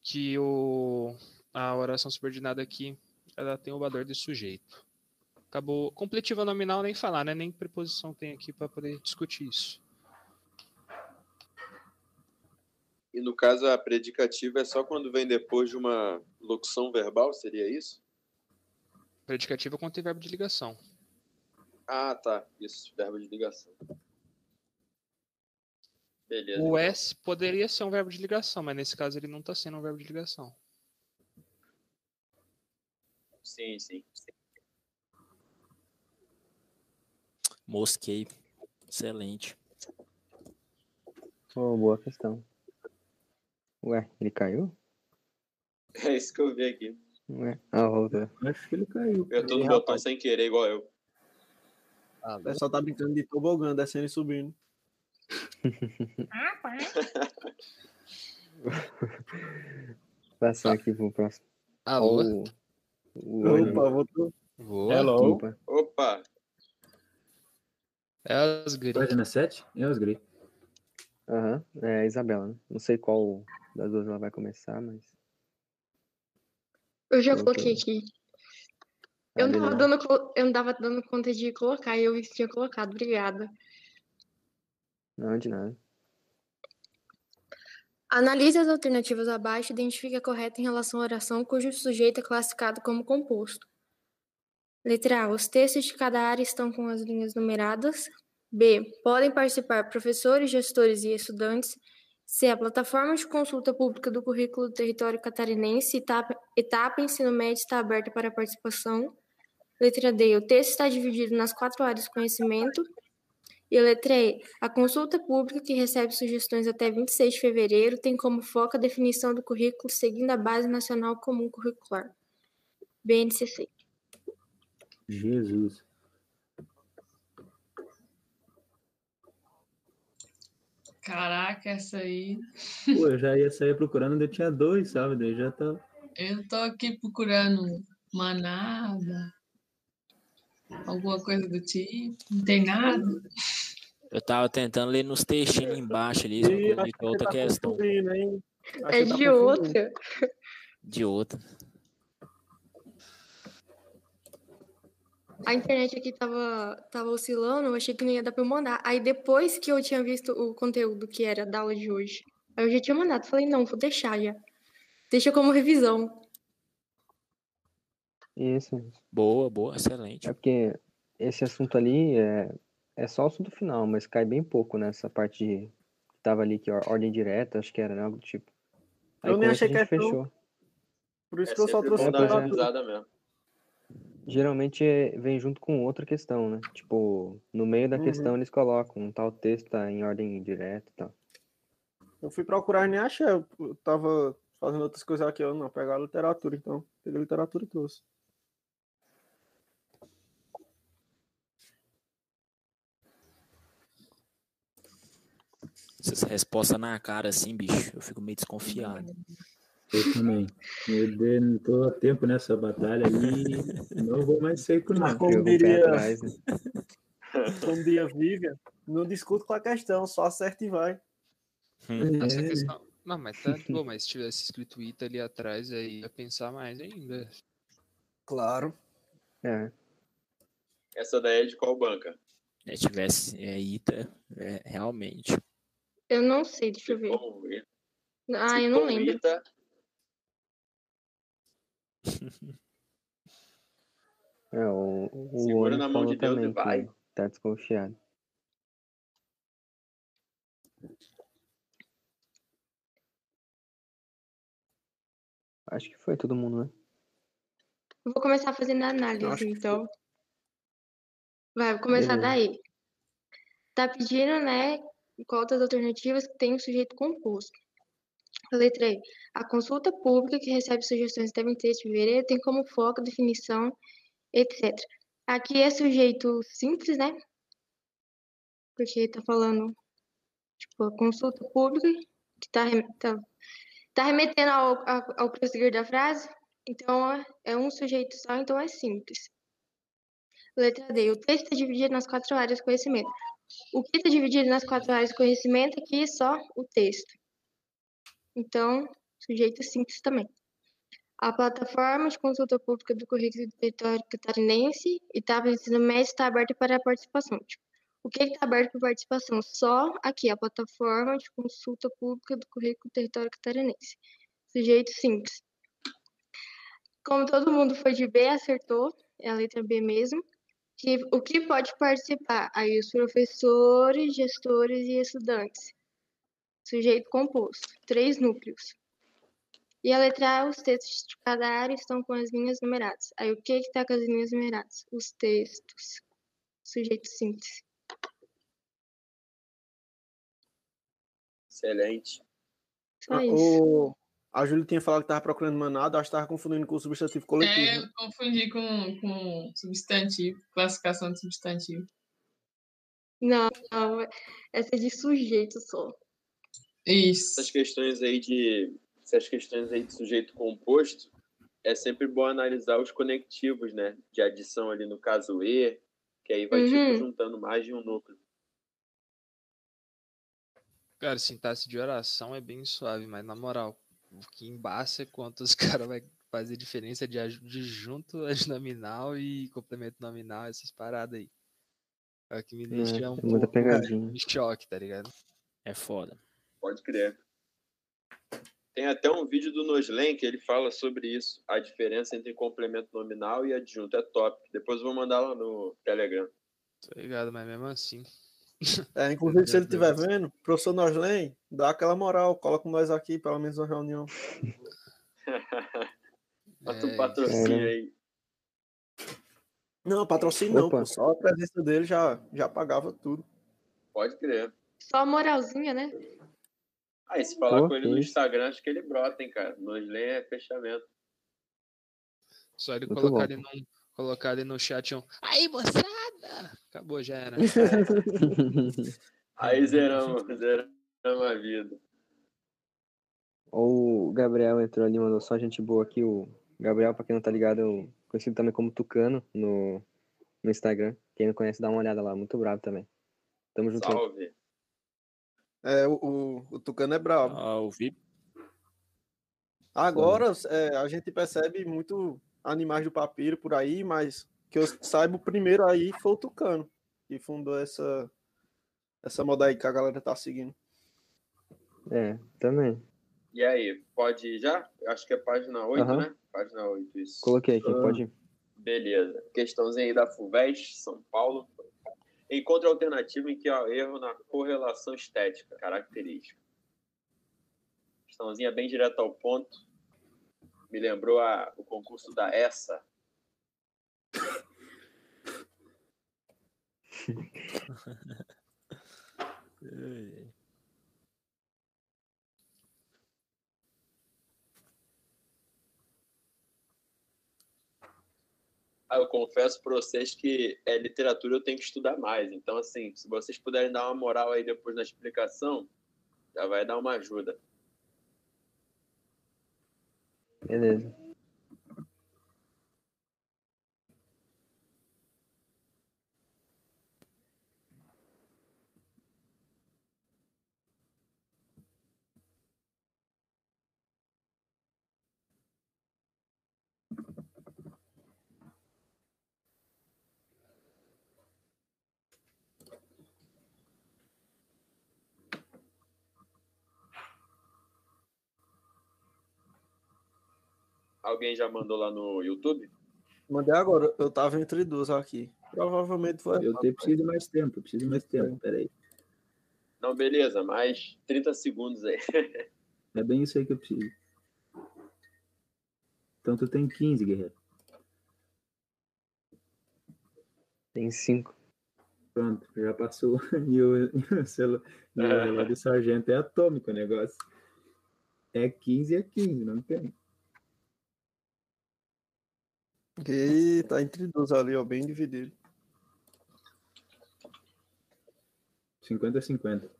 Que o, a oração subordinada aqui, ela tem o valor de sujeito. Acabou. Completiva nominal, nem falar, né? Nem preposição tem aqui para poder discutir isso. E no caso, a predicativa é só quando vem depois de uma locução verbal, seria isso? Predicativa quando tem verbo de ligação. Ah, tá. Isso, verbo de ligação. Beleza. O S poderia ser um verbo de ligação, mas nesse caso ele não está sendo um verbo de ligação. Sim, sim. Mosquei. Excelente. Oh, boa questão. Ué, ele caiu? É isso que eu vi aqui. Ué. Ah, voltou. Acho que ele caiu. Eu tô no botão rapaz. sem querer, igual eu. O pessoal tá brincando de tobogã, descendo e subindo. Passar aqui pro próximo. Alô? Ó, O, o Opa, voltou. Voa. Hello. Opa. Opa! É as guri. Página 7? É os gri. Aham, é a Isabela, né? Não sei qual das duas ela vai começar, mas. Eu já Eu coloquei tô- aqui. Eu não, tava dando, eu não tava dando conta de colocar e eu vi que tinha colocado. Obrigada. Não, de nada. Analise as alternativas abaixo e identifique a correta em relação à oração cujo sujeito é classificado como composto. Letra A. Os textos de cada área estão com as linhas numeradas. B. Podem participar professores, gestores e estudantes. C. A plataforma de consulta pública do currículo do território catarinense, etapa, etapa ensino médio, está aberta para participação. Letra D. O texto está dividido nas quatro áreas de conhecimento. E letra E. A consulta pública, que recebe sugestões até 26 de fevereiro, tem como foco a definição do currículo seguindo a Base Nacional Comum Curricular. BNCC. Jesus. Caraca, essa aí. Pô, eu já ia sair procurando, ainda tinha dois, sabe? Daí já tá. Eu tô aqui procurando manada. alguma coisa do tipo. Não tem nada. Eu tava tentando ler nos textinhos embaixo ali, só que outra tá questão. É tá de outra. De outra. A internet aqui tava, tava oscilando, eu achei que não ia dar pra eu mandar. Aí depois que eu tinha visto o conteúdo que era da aula de hoje, aí eu já tinha mandado. Falei, não, vou deixar já. Deixa como revisão. Isso. Boa, boa, excelente. É porque esse assunto ali é, é só o assunto final, mas cai bem pouco nessa parte de, que tava ali, que or- ordem direta, acho que era, né? Algo do tipo. Aí Eu nem achei questão. fechou. Por isso É que eu só trouxe É, é. revisada mesmo. Geralmente é- vem junto com outra questão, né? Tipo, no meio da Uhum. questão eles colocam um tal texto tá em ordem direta e tal. Eu fui procurar e nem achei. Eu eu tava fazendo outras coisas aqui. Eu não, pegar a literatura, então. Peguei a literatura e trouxe. Essas respostas na cara assim, bicho, eu fico meio desconfiado. Eu também. Eu dei- não tô a tempo nessa batalha aí. Não vou mais como Fica com o pé diria, atrás, né? como diria Vivian, não discuto com a questão, só acerta e vai. Essa É, questão. Não, mas tá bom, mas se tivesse escrito Ita ali atrás, aí ia pensar mais ainda. Claro. É. Essa daí é de qual banca? Se tivesse é, Ita, é, realmente. Eu não sei, deixa eu ver. Bom, Ah, se eu não lembro. Ita, É, o, o Segura na mão de Deus e vai. tá desconfiado. Acho que foi todo mundo, né? Eu Vou começar fazendo análise, que então. Vai, vou começar Beleza. daí. Tá pedindo, né, qual das alternativas que tem o sujeito composto. Letra E. A consulta pública que recebe sugestões devem ter este vereda, tem como foco a definição, etc. Aqui é sujeito simples, né? Porque tá falando, tipo, a consulta pública, que tá, rem- tá, tá remetendo ao, ao, ao prosseguir da frase. Então, é- é um sujeito só, então é simples. Letra D. O texto é dividido nas quatro áreas de conhecimento. O que está dividido nas quatro áreas de conhecimento aqui é só o texto. Então, sujeito simples também. A plataforma de consulta pública do currículo do território catarinense e de ensino médio está aberta para a participação. Tipo, o que está aberto para participação? Só aqui, a plataforma de consulta pública do currículo do território catarinense. Sujeito simples. Como todo mundo foi de B, acertou, é a letra B mesmo. Que, o que pode participar? Aí os professores, gestores e estudantes. Sujeito composto, três núcleos. E a letra A, os textos de cada área estão com as linhas numeradas. Aí o que está com as linhas numeradas? Os textos. Sujeito simples. excelente. Só Ah, isso. o... A Júlia tinha falado que tava procurando manada, acho que tava confundindo com o substantivo coletivo. É, eu confundi com, com substantivo, classificação de substantivo. Não, não. Essa é de sujeito só. Isso. Essas questões aí de essas questões aí de sujeito composto é sempre bom analisar os conectivos, né? De adição ali no caso e, que aí vai Uhum. tipo juntando mais de um núcleo. Cara, sintaxe de oração é bem suave, mas na moral, o que embaça é quanto os caras vai fazer diferença de adjunto, adnominal e complemento nominal, essas paradas aí. É o que me deixa É, um é pouco pegadinha. em choque, tá ligado? É foda. Pode crer. Tem até um vídeo do Noslen que ele fala sobre isso, a diferença entre complemento nominal e adjunto. É top. Depois eu vou mandar lá no Telegram. Tá ligado, mas mesmo assim. É, inclusive, se ele estiver vendo, professor Noslen, dá aquela moral, coloca nós aqui, pelo menos na reunião. Bota um É, patrocínio É. aí. Não, patrocínio não, Opa. pô, só a presença dele já, já pagava tudo. Pode crer. Só a moralzinha, né? Aí, se falar Pô, com ele no. Instagram, acho que ele brota, hein, cara. Noslen é fechamento. Só ele Muito colocar bom. ali, num, colocar ali no chat um. Aí, moçada! Acabou, já era. Aí zeramos, zeramos a vida. o Gabriel entrou ali, mandou só gente boa aqui. O Gabriel, pra quem não tá ligado, é conhecido também como Tucano no, no Instagram. Quem não conhece, dá uma olhada lá. Muito bravo também. Tamo junto. aí. Salve. É, o, o, o Tucano é brabo. Ah, ouvi. Agora é, a gente percebe muito animais do papiro por aí, mas que eu saiba, o primeiro aí foi o Tucano, que fundou essa, essa moda aí que a galera tá seguindo. É, também. E aí, pode ir já? Acho que é página 8, Aham. né? Página 8, isso. Coloquei aqui, Ah. pode ir. Beleza. Questãozinha aí da FUVEST, São Paulo. Encontre alternativa em que há erro na correlação estética, característica. Questãozinha bem direta ao ponto. Me lembrou a, o concurso da ESSA. eu confesso para vocês que é literatura eu tenho que estudar mais. Então, assim, se vocês puderem dar uma moral aí depois na explicação, já vai dar uma ajuda. Beleza. Alguém já mandou lá no YouTube? Mandei agora, eu tava entre duas aqui. Provavelmente foi. Eu te- preciso de mais tempo, eu preciso de mais tempo. Peraí. Não, beleza, mais 30 segundos aí. É bem isso aí que eu preciso. Então tu tem 15, guerreiro. Tem cinco. Pronto, já passou. E o, e o, relógio do sargento é atômico o negócio. É 15 é 15, não tem. E tá entre duas ali, ó, bem dividido. 50 a 50.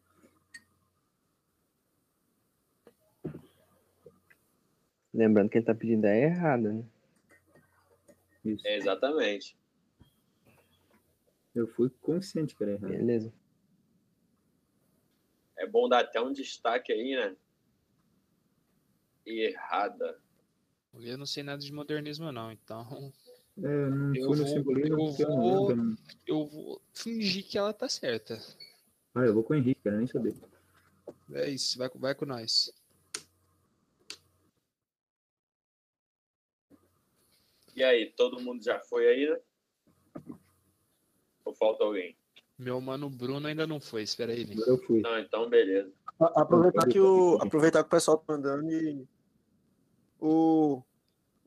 Lembrando que ele tá pedindo ideia errada, né? Isso. É, exatamente. Eu fui consciente que era errado. Beleza. É bom dar até um destaque aí, né? Errada. Eu não sei nada de modernismo, não, então É, eu não Eu fui no vou- simbolismo eu vou- eu não- eu vou fingir que ela tá certa. Ah, eu vou com o Henrique, quero nem saber. É isso, vai, com- vai com nós. E aí, todo mundo já foi aí, né? Ou falta alguém? Meu mano Bruno ainda não foi, espera aí. Eu fui. Não, então beleza. A- Aproveitar que o, aproveitar que o pessoal tá mandando e o,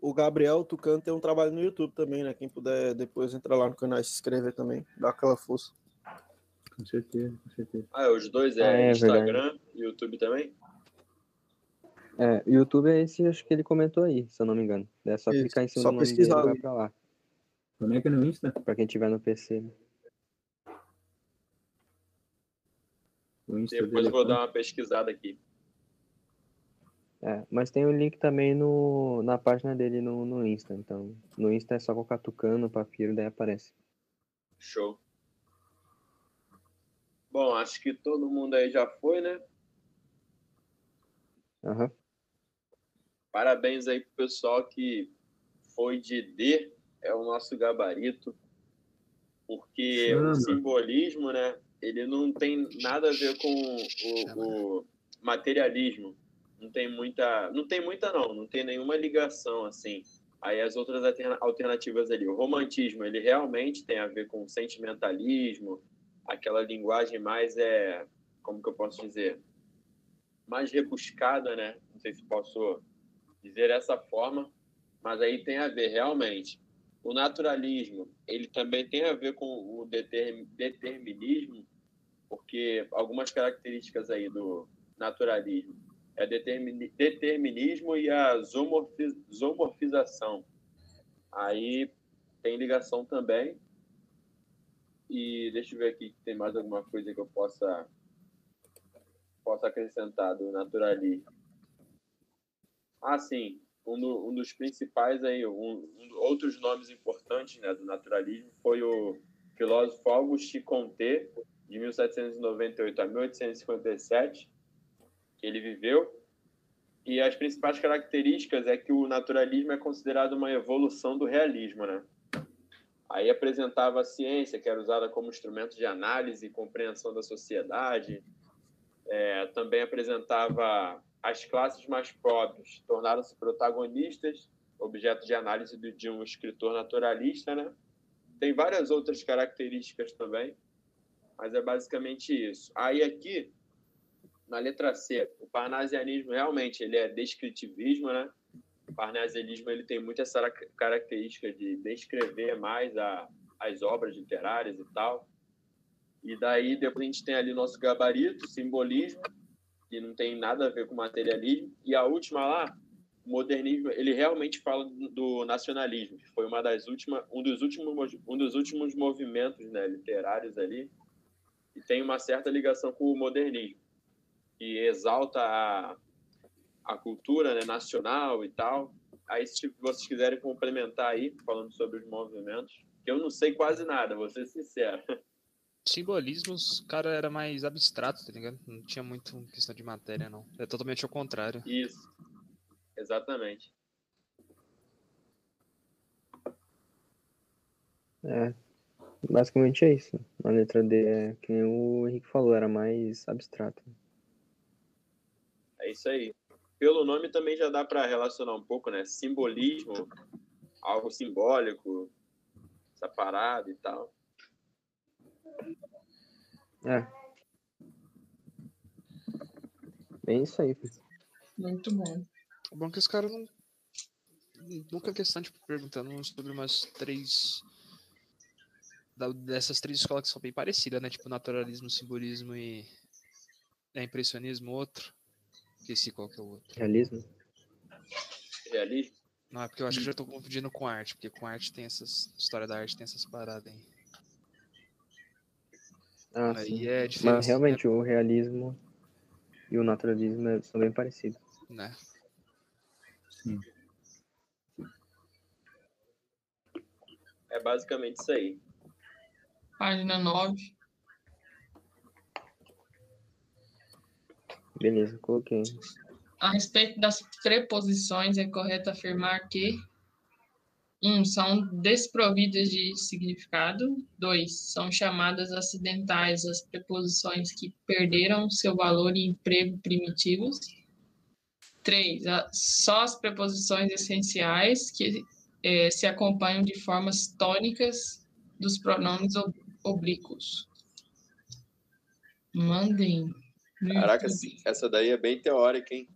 o Gabriel Tucano tem um trabalho no YouTube também, né? Quem puder depois entrar lá no canal e se inscrever também, dar aquela força. Com certeza, com certeza. Ah, os dois é, Ah, é Instagram e YouTube também? É, o YouTube é esse, acho que ele comentou aí, se eu não me engano. É só Isso, clicar em cima só do nome dele e pesquisar vai pra lá. Como é que é no Insta? Pra quem tiver no PC. né? O Insta Depois dele eu vou é dar uma pesquisada aqui. É, mas tem o link também no, na página dele no, no Insta. Então, no Insta é só colocar Tucano, Papiro, daí aparece. Show. Bom, acho que todo mundo aí já foi, né? Aham. Parabéns aí pro pessoal que foi de D, é o nosso gabarito. Porque Chama. o simbolismo, né? Ele não tem nada a ver com o, o materialismo. Não tem muita. Não tem muita, não. Não tem nenhuma ligação, assim. Aí as outras alterna- alternativas ali. O romantismo, ele realmente tem a ver com sentimentalismo, aquela linguagem mais é. Como que eu posso dizer? Mais rebuscada, né? Não sei se posso dizer dessa forma, mas aí tem a ver realmente. O naturalismo, ele também tem a ver com o determ- determinismo, porque algumas características aí do naturalismo é determini- determinismo e a zoomorfi- zoomorfização. Aí tem ligação também. E deixa eu ver aqui se tem mais alguma coisa que eu possa possa acrescentar do naturalismo. Ah, sim. um, do, um dos principais aí, um, um, outros nomes importantes né, do naturalismo foi o filósofo Auguste Comte, de 1798 a 1857, que ele viveu. E as principais características é que o naturalismo é considerado uma evolução do realismo, né? Aí apresentava a ciência, que era usada como instrumento de análise e compreensão da sociedade. É, também apresentava as classes mais pobres, tornaram-se protagonistas, objeto de análise de um escritor naturalista, né? Tem várias outras características também, mas é basicamente isso. Aí aqui, na letra C, o parnasianismo realmente ele é descritivismo, né? O parnasianismo ele tem muito essa característica de descrever mais a, as obras literárias e tal. E daí depois a gente tem ali nosso gabarito, simbolismo, que não tem nada a ver com materialismo. E a última lá, o modernismo, ele realmente fala do nacionalismo, que foi uma das últimas, um dos últimos, um dos últimos movimentos né, literários ali, e tem uma certa ligação com o modernismo, que exalta a, a cultura né, nacional e tal. Aí, se vocês quiserem complementar aí, falando sobre os movimentos, que eu não sei quase nada, vou ser sincero. Simbolismos, cara, era mais abstrato, tá ligado? Não tinha muito questão de matéria, não. É totalmente ao contrário. Isso. Exatamente. É, basicamente é isso. A letra D é, que nem o Henrique falou, era mais abstrato. É isso aí. Pelo nome também já dá para relacionar um pouco, né? Simbolismo, algo simbólico, essa parada e tal. É. Bem isso aí. Muito bom. O bom é que os caras não. Nunca questão de perguntando sobre umas três. Dessas três escolas que são bem parecidas, né? Tipo naturalismo, simbolismo e. É, impressionismo, outro. Esqueci qual que é o outro. Realismo? Realismo? Não, é porque eu acho que eu já tô confundindo com arte, porque com arte tem essas. História da arte tem essas paradas aí. Ah, Aí sim. é Mas diferente. realmente o realismo e o naturalismo é- são bem parecidos. Né? Sim. É basicamente isso aí. Página 9. Beleza, coloquei. A respeito das preposições, é correto afirmar que 1. Um, são desprovidas de significado. 2. São chamadas acidentais as preposições que perderam seu valor e emprego primitivos. 3. Só as preposições essenciais que eh, se acompanham de formas tônicas dos pronomes ob- oblíquos. Mandem. Caraca, YouTube. essa daí é bem teórica, hein?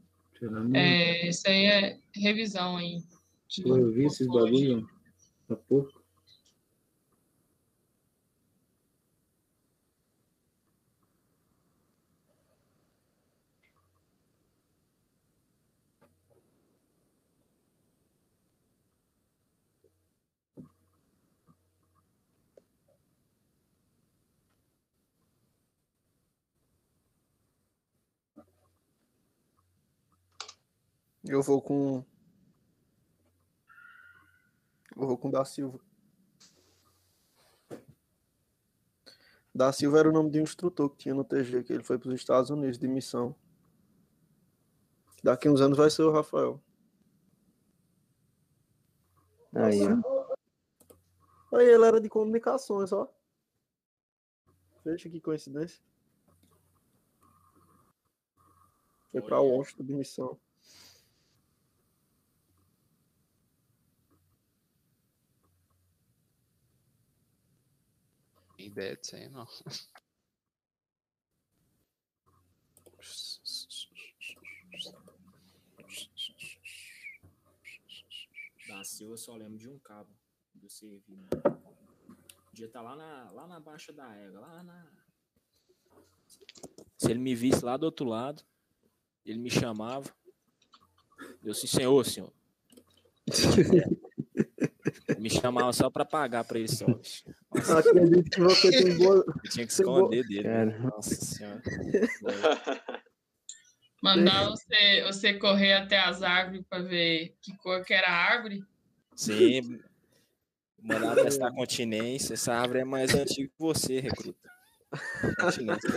É, isso aí é revisão aí. eu vi esses bagulho há pouco. Eu vou com. Eu vou com Da Silva. Da Silva era o nome de um instrutor que tinha no TG, que ele foi para os Estados Unidos de missão. Daqui uns anos vai ser o Rafael. Aí, ó. Aí ele era de comunicações, ó. Veja que coincidência. Foi para. Washington de missão. Ideia disso aí, não. Da Silva eu só lembro de um cabo do. Né? Podia tá lá na, lá na baixa da égua, lá na. Se ele me visse lá do outro lado, ele me chamava. Eu disse, senhor, senhor. Me chamava só pra pagar pra ele só. Nossa, Acredito que você tem boa. eu tinha que esconder dele. né? Cara. Nossa senhora. Mandar você, você correr até as árvores para ver que cor que era a árvore. Sim. Mandar testar continência. Essa árvore é mais antiga que você, recruta. Continência.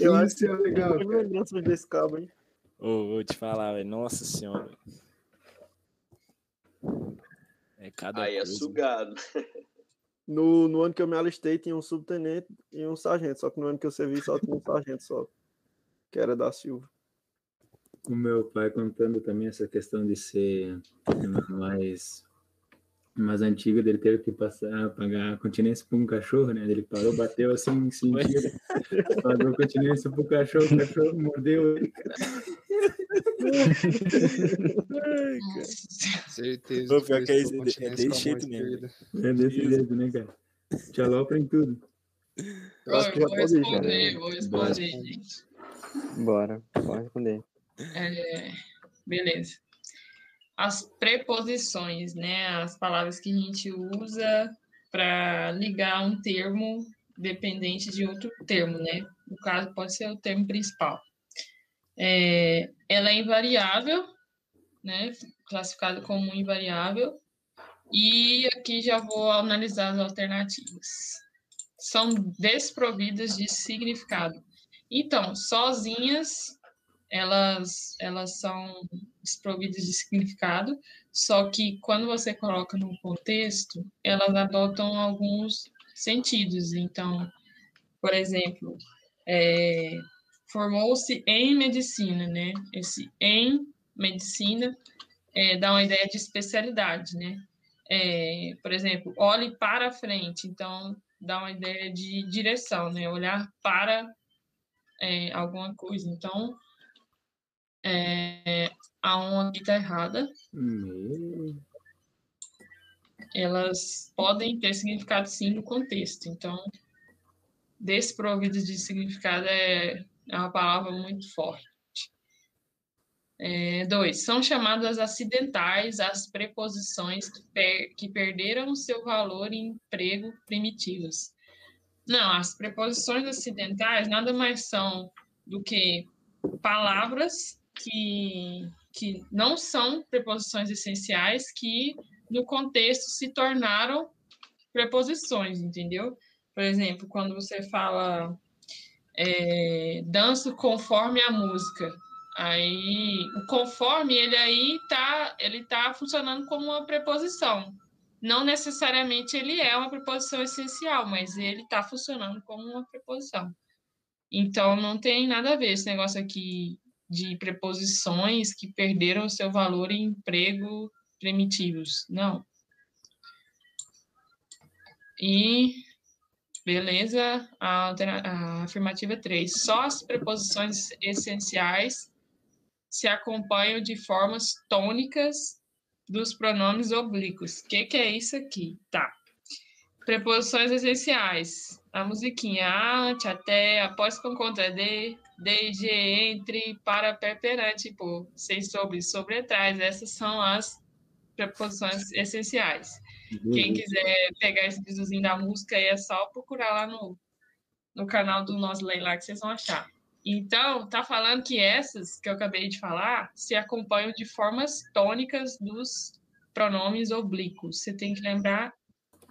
Eu acho que é legal. Que lembrança desse cabo, hein? Ô, vou te falar, velho. Nossa senhora. É cada Aí é coisa. sugado. No, no ano que eu me alistei, tinha um subtenente e um sargento. Só que no ano que eu servi, só tinha um sargento só. Que era da Silva. O meu pai contando também essa questão de ser mais mais antiga dele teve que passar pagar continência para um cachorro, né? Ele parou, bateu assim, sentiu, pagou continência pro cachorro, o cachorro mordeu ele. Certeza. Ô, pior que é é continência desse jeito mesmo. É desse jeito, né, cara? Te alopra em tudo. Eu acho que já vou pode ir, vou responder, gente. Bora, pode responder. É, beleza. As preposições, né? As palavras que a gente usa para ligar um termo dependente de outro termo, né? No caso, pode ser o termo principal. É, ela é invariável, né? Classificada como invariável. E aqui já vou analisar as alternativas. São desprovidas de significado. Então, sozinhas, elas, elas são desprovidas de significado, só que quando você coloca no contexto, elas adotam alguns sentidos. Então, por exemplo, é, formou-se em medicina, né? Esse em medicina é, dá uma ideia de especialidade, né? É, por exemplo, olhe para frente, então dá uma ideia de direção, né? Olhar para é, alguma coisa. Então, é, a aqui está errada. Elas podem ter significado sim no contexto. Então, desprovidas de significado é, é uma palavra muito forte. É, dois, são chamadas acidentais as preposições que, per- que perderam seu valor em emprego primitivos. Não, as preposições acidentais nada mais são do que palavras que, que não são preposições essenciais, que no contexto se tornaram preposições, entendeu? Por exemplo, quando você fala é, danço conforme a música, aí o conforme ele aí tá, ele tá funcionando como uma preposição. Não necessariamente ele é uma preposição essencial, mas ele está funcionando como uma preposição. Então não tem nada a ver esse negócio aqui de preposições que perderam seu valor em emprego primitivos. Não. E beleza, a, a afirmativa 3. Só as preposições essenciais se acompanham de formas tônicas dos pronomes oblíquos. O que, que é isso aqui? Tá. Preposições essenciais. A musiquinha ante, até, após, com, contra, de, desde, entre, para, per, perante, por, sem, sobre, sobre, atrás. Essas são as preposições essenciais. Quem quiser pegar esse bizuzinho da música é só procurar lá no, no canal do nosso Lei lá que vocês vão achar. Então, tá falando que essas que eu acabei de falar se acompanham de formas tônicas dos pronomes oblíquos. Você tem que lembrar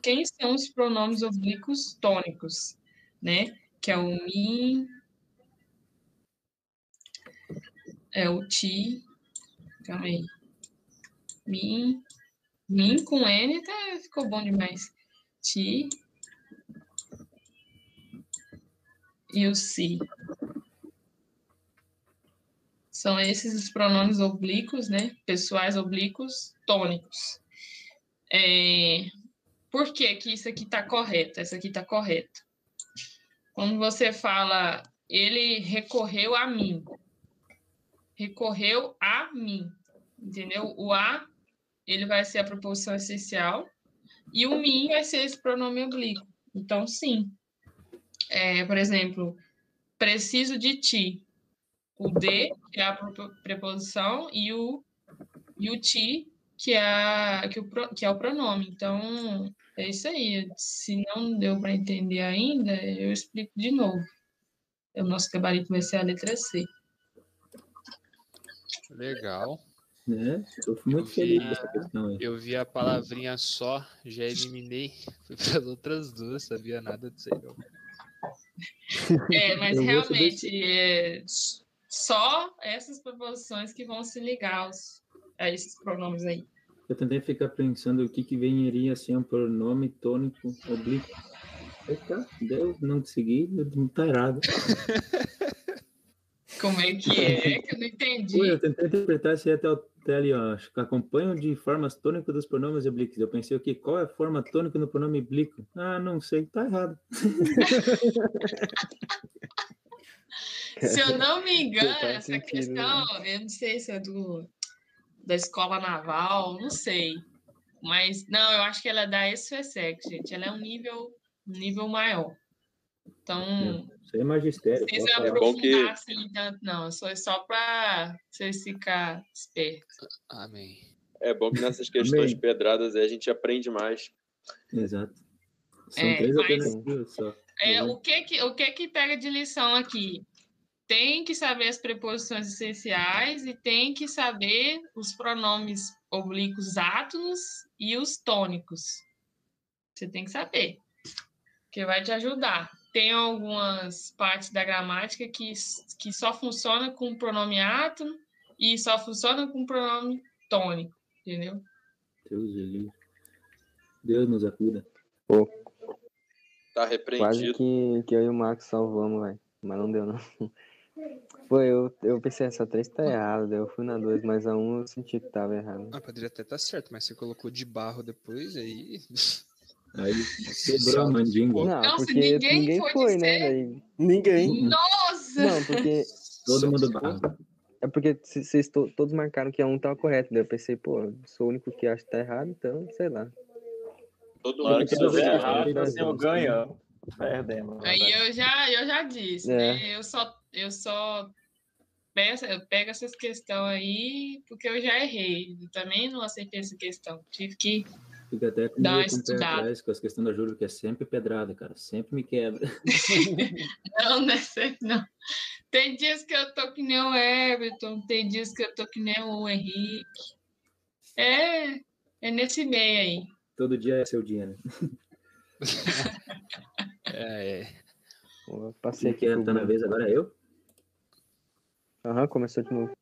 quem são os pronomes oblíquos tônicos, né? Que é o mi, é o ti, calma aí, min, min com n, tá, ficou bom demais. Ti e o si. São esses os pronomes oblíquos, né? Pessoais oblíquos tônicos. É... Por que, que isso aqui está correto? Essa aqui está correta. Quando você fala, ele recorreu a mim. Recorreu a mim. Entendeu? O a, ele vai ser a proposição essencial. E o mim vai ser esse pronome oblíquo. Então, sim. É, por exemplo, preciso de ti o de, que é a preposição, e o, e o ti, que é, a, que, o, que é o pronome. Então, é isso aí. Se não deu para entender ainda, eu explico de novo. O nosso gabarito vai ser a letra C. Legal. Né? Estou muito vi feliz essa questão aí. Eu vi a palavrinha só, já eliminei. Fui para as outras duas, sabia nada disso aí. não. É, mas Eu realmente é só essas preposições que vão se ligar aos, a esses pronomes aí. Eu tentei ficar pensando o que que venceria assim um pronome tônico oblíquo. Eita, deu, não consegui, tá errado. Como é que é? Que eu não entendi. Pô, eu tentei interpretar se até, o- até ali, ó, acompanham de formas tônicas dos pronomes oblíquos. Eu pensei o que qual é a forma tônica no pronome oblíquo? Ah, não sei, tá errado. Se eu não me engano, essa sentido, questão, né? eu não sei se é do da escola naval, não sei. Mas não, eu acho que ela é da SFSEC, gente. Ela é um nível, um nível maior. Então, Isso aí é magistério. não precisa posso falar. É bom que- aprofundar assim tanto, não. Só, só para vocês ficar espertos. Amém. É bom que nessas questões Amém. pedradas aí a gente aprende mais. Exato. São É, três mas- alternativas só. É, Uhum. o, que que, o que que pega de lição aqui? Tem que saber as preposições essenciais e tem que saber os pronomes oblíquos átonos e os tônicos. Você tem que saber, que vai te ajudar. Tem algumas partes da gramática que, que só funciona com pronome átono e só funciona com pronome tônico, entendeu? Deus livre. Deus nos acuda. Tá Quase repreendido. que, que eu e o Marcos salvamos, velho. Mas não deu, não. Pô, eu, eu pensei, essa 3 tá errada, daí eu fui na 2, mas a 1 eu senti que tava errado. Ah, poderia até estar certo, mas você colocou de barro depois, aí. Aí quebrou a mandíbula. Não, se porque ninguém ninguém, for foi, né? Daí... Ninguém. Nossa! Não, porque. Todo mundo barra. É porque vocês to- todos marcaram que a 1 tava correta. Daí eu pensei, pô, sou o único que acha que tá errado, então, sei lá. Todo mundo que que errado, assim, eu faço, ganho. Perdemos. Aí eu já, eu já disse, É. né? Eu só, eu só peço, eu pego essas questões aí porque eu já errei. Eu também não aceitei essa questão. Tive que. Fica até com Dá com o pé atrás com as questões da Júlio, que é sempre pedrada, cara. Sempre me quebra. Não, não é certo, não. Tem dias que eu tô que nem o Everton, tem dias que eu tô que nem o Henrique. É, é nesse meio aí. Todo dia é seu dia, né? É, é. Eu passei Quem aqui. que pro tá na vez agora é eu? Aham, começou de novo.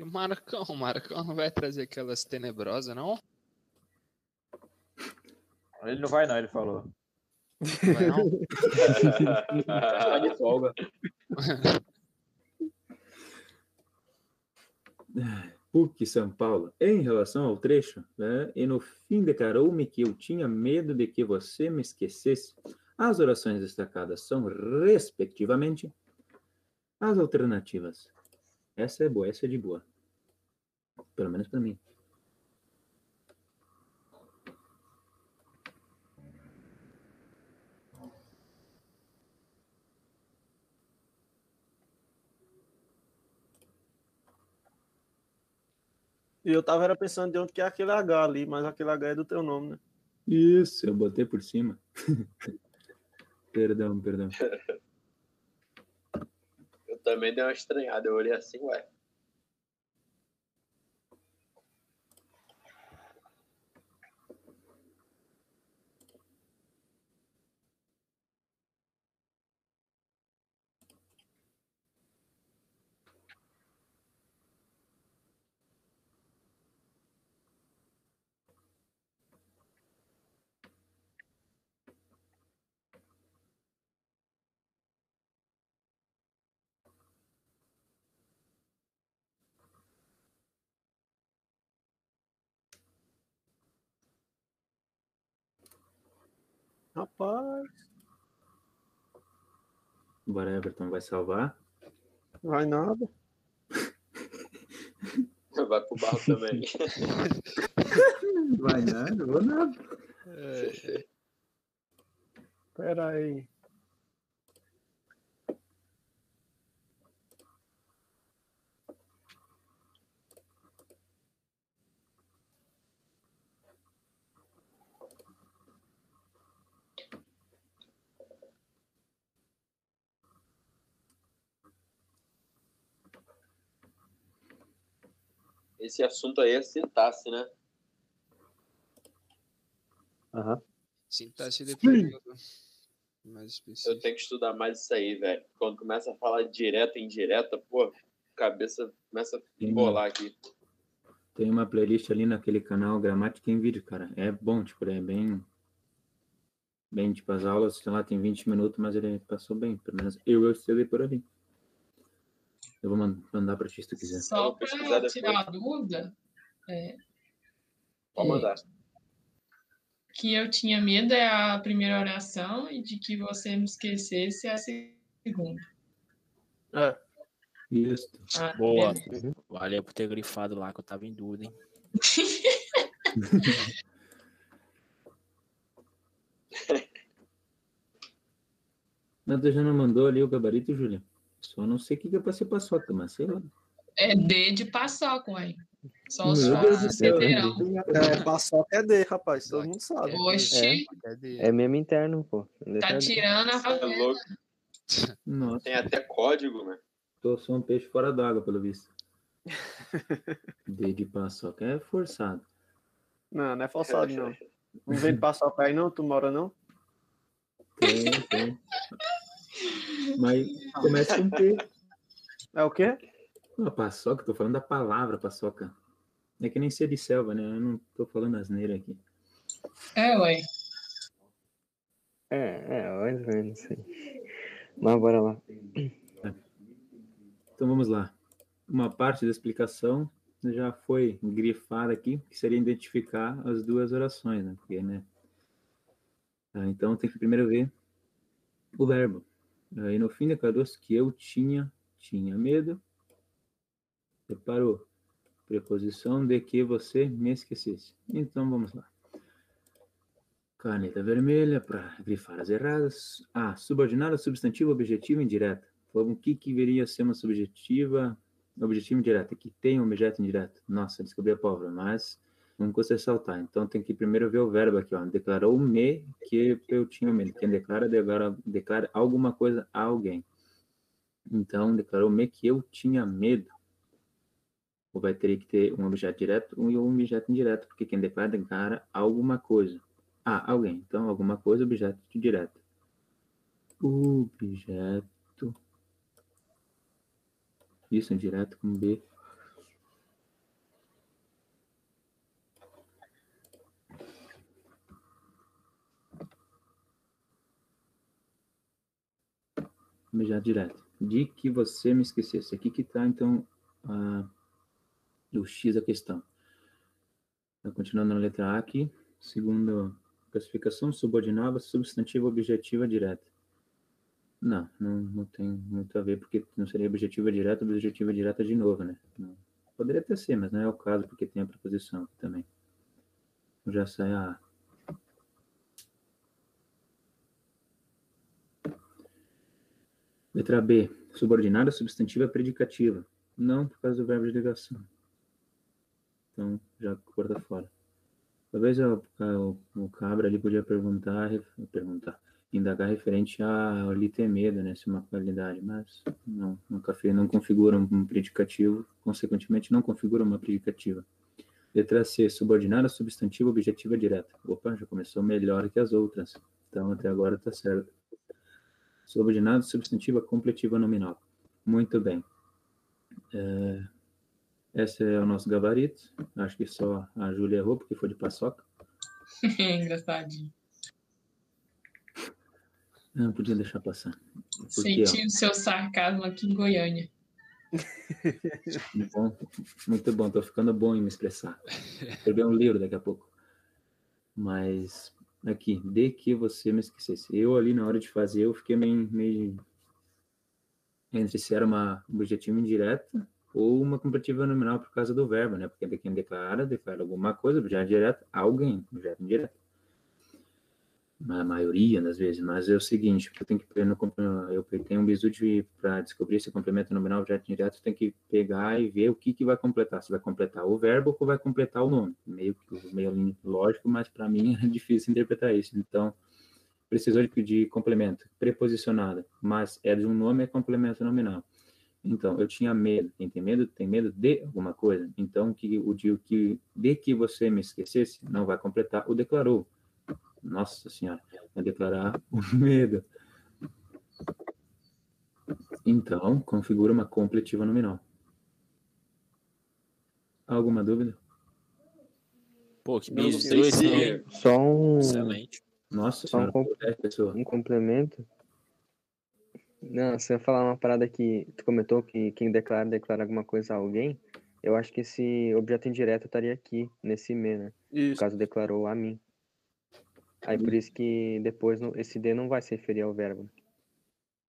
E o Marcão, o Marcão não vai trazer aquelas tenebrosas, não? Ele não vai, não, ele falou. Não vai, não? Tá de folga. PUC São Paulo, em relação ao trecho, né, e no fim declarou-me que eu tinha medo de que você me esquecesse. As orações destacadas são, respectivamente, as alternativas. Essa é boa, essa é de boa. Pelo menos para mim. E eu tava era pensando de onde que é aquele H ali, mas aquele H é do teu nome, né? Isso, eu botei por cima. perdão, perdão. Eu também dei uma estranhada. Eu olhei assim, ué. Rapaz, Bora, Everton, vai salvar. vai nada. Vai pro barro também. Vai nada, vou nada. É, Pera aí. Esse assunto aí é sintaxe, né? Aham. Sintaxe de período. Mais específico. Eu tenho que estudar mais isso aí, velho. Quando começa a falar direta e indireta, pô, cabeça começa a embolar aqui. Tem uma playlist ali naquele canal Gramática em Vídeo, cara. É bom, tipo, ele é bem. Bem, tipo, as aulas, sei lá, tem 20 minutos, mas ele passou bem. Pelo menos eu eu estudei por ali. Eu vou man- mandar pra ti se tu quiser. Só para tirar a dúvida, é, Pode mandar. que eu tinha medo é a primeira oração e de que você me esquecesse é a segunda. É, Isso. Ah, Boa. beleza. Valeu por ter grifado lá, que eu tava em dúvida, hein? Tu já não mandou ali o gabarito, Júlia? Só não sei o que que é pra ser paçoca, mas sei lá. É D de paçoca, ué. Só os entenderão. é paçoca é D, rapaz, todo mundo sabe. Oxi, Cadê? É meme interno, pô. Tá tirando a É favela. louco. Nossa, Tem até código, né? tô só um peixe fora d'água, pelo visto. D de paçoca é forçado. Não, não é forçado, não. Não vem de paçoca aí, não? Tu mora, não? Tem, tem. Mas começa com P. É o quê? Não, paçoca, tô falando da palavra paçoca. É que nem ser de selva, né? Eu não tô falando asneira aqui. É, ué. É, é, mais ou menos isso aí. Mas bora lá. Então vamos lá. Uma parte da explicação já foi grifada aqui, que seria identificar as duas orações, né? Porque, né? Ah, então tem que primeiro ver o verbo. Aí no fim declarou-se que eu tinha, tinha medo. Separou. Preposição de que você me esquecesse. Então vamos lá. Caneta vermelha para grifar as erradas. Ah, subordinada, substantivo, objetivo, indireta. Vamos, o que, que viria a ser uma subjetiva, objetivo indireta? Que tem um objeto indireto. Nossa, descobri a palavra, mas não custa ressaltar. Então tem que primeiro ver o verbo aqui, ó. Declarou-me que eu tinha medo. Quem declara, declara, declara alguma coisa a alguém. Então, declarou-me que eu tinha medo. Ou vai ter que ter um objeto direto e um objeto indireto, porque quem declara, declara alguma coisa. Ah, alguém. Então, alguma coisa, objeto direto. Objeto. Isso, indireto com B. Objeto direto. De que você me esquecesse. Aqui que está, então, a, o X da questão. Então, continuando na letra A aqui, segundo classificação, subordinava substantivo objetiva direta. Não, não, não tem muito a ver, porque não seria objetiva direta, objetiva direta de novo, né? Não. Poderia até ser, mas não é o caso, porque tem a preposição aqui também. Já sai a A. Letra B. Subordinada substantiva predicativa. Não por causa do verbo de ligação. Então, já corta fora. Talvez o, o, o Cabra ali podia perguntar, perguntar, indagar referente a ali ter medo, né? Se é uma qualidade, mas não, nunca fez, não configura um predicativo, consequentemente não configura uma predicativa. Letra C, subordinada substantiva objetiva direta. Opa, já começou melhor que as outras. Então, até agora está certo. Subordinado substantiva completiva nominal. Muito bem. É, esse é o nosso gabarito. Acho que só a Júlia errou, porque foi de paçoca. Engraçadinho. Não podia deixar passar. Porque, Senti o seu sarcasmo aqui em Goiânia. ó, bom, muito bom, tô ficando bom em me expressar. Escrever um livro daqui a pouco. Mas, aqui, de que você me esquecesse. Eu ali, na hora de fazer, eu fiquei meio, meio entre se era uma objetiva indireta ou uma completiva nominal por causa do verbo, né? Porque quem declara, declara alguma coisa, objeto direto, alguém, objeto indireto. A maioria das vezes, mas é o seguinte, eu tenho que eu tenho um bizu para descobrir se complemento nominal objeto direto, tem que pegar e ver o que, que vai completar, se vai completar o verbo ou vai completar o nome. Meio meio lógico, mas para mim é difícil interpretar isso. Então, precisou de, de complemento preposicionado, mas é de um nome é complemento nominal. Então, eu tinha medo. Quem tem medo, tem medo de alguma coisa. Então, que o de, o que, de que você me esquecesse não vai completar o declarou. Nossa Senhora, vai declarar o medo. Então, configura uma completiva nominal. Alguma dúvida? Pô, que se- né? Só um, Excelente. Nossa Só um Senhora, com- 10 pessoas. um complemento. Não, você ia falar uma parada que tu comentou que quem declara, declara alguma coisa a alguém. Eu acho que esse objeto indireto estaria aqui, nesse me, né? No Isso. caso, declarou a mim. Aí por isso que depois no- esse D não vai se referir ao verbo.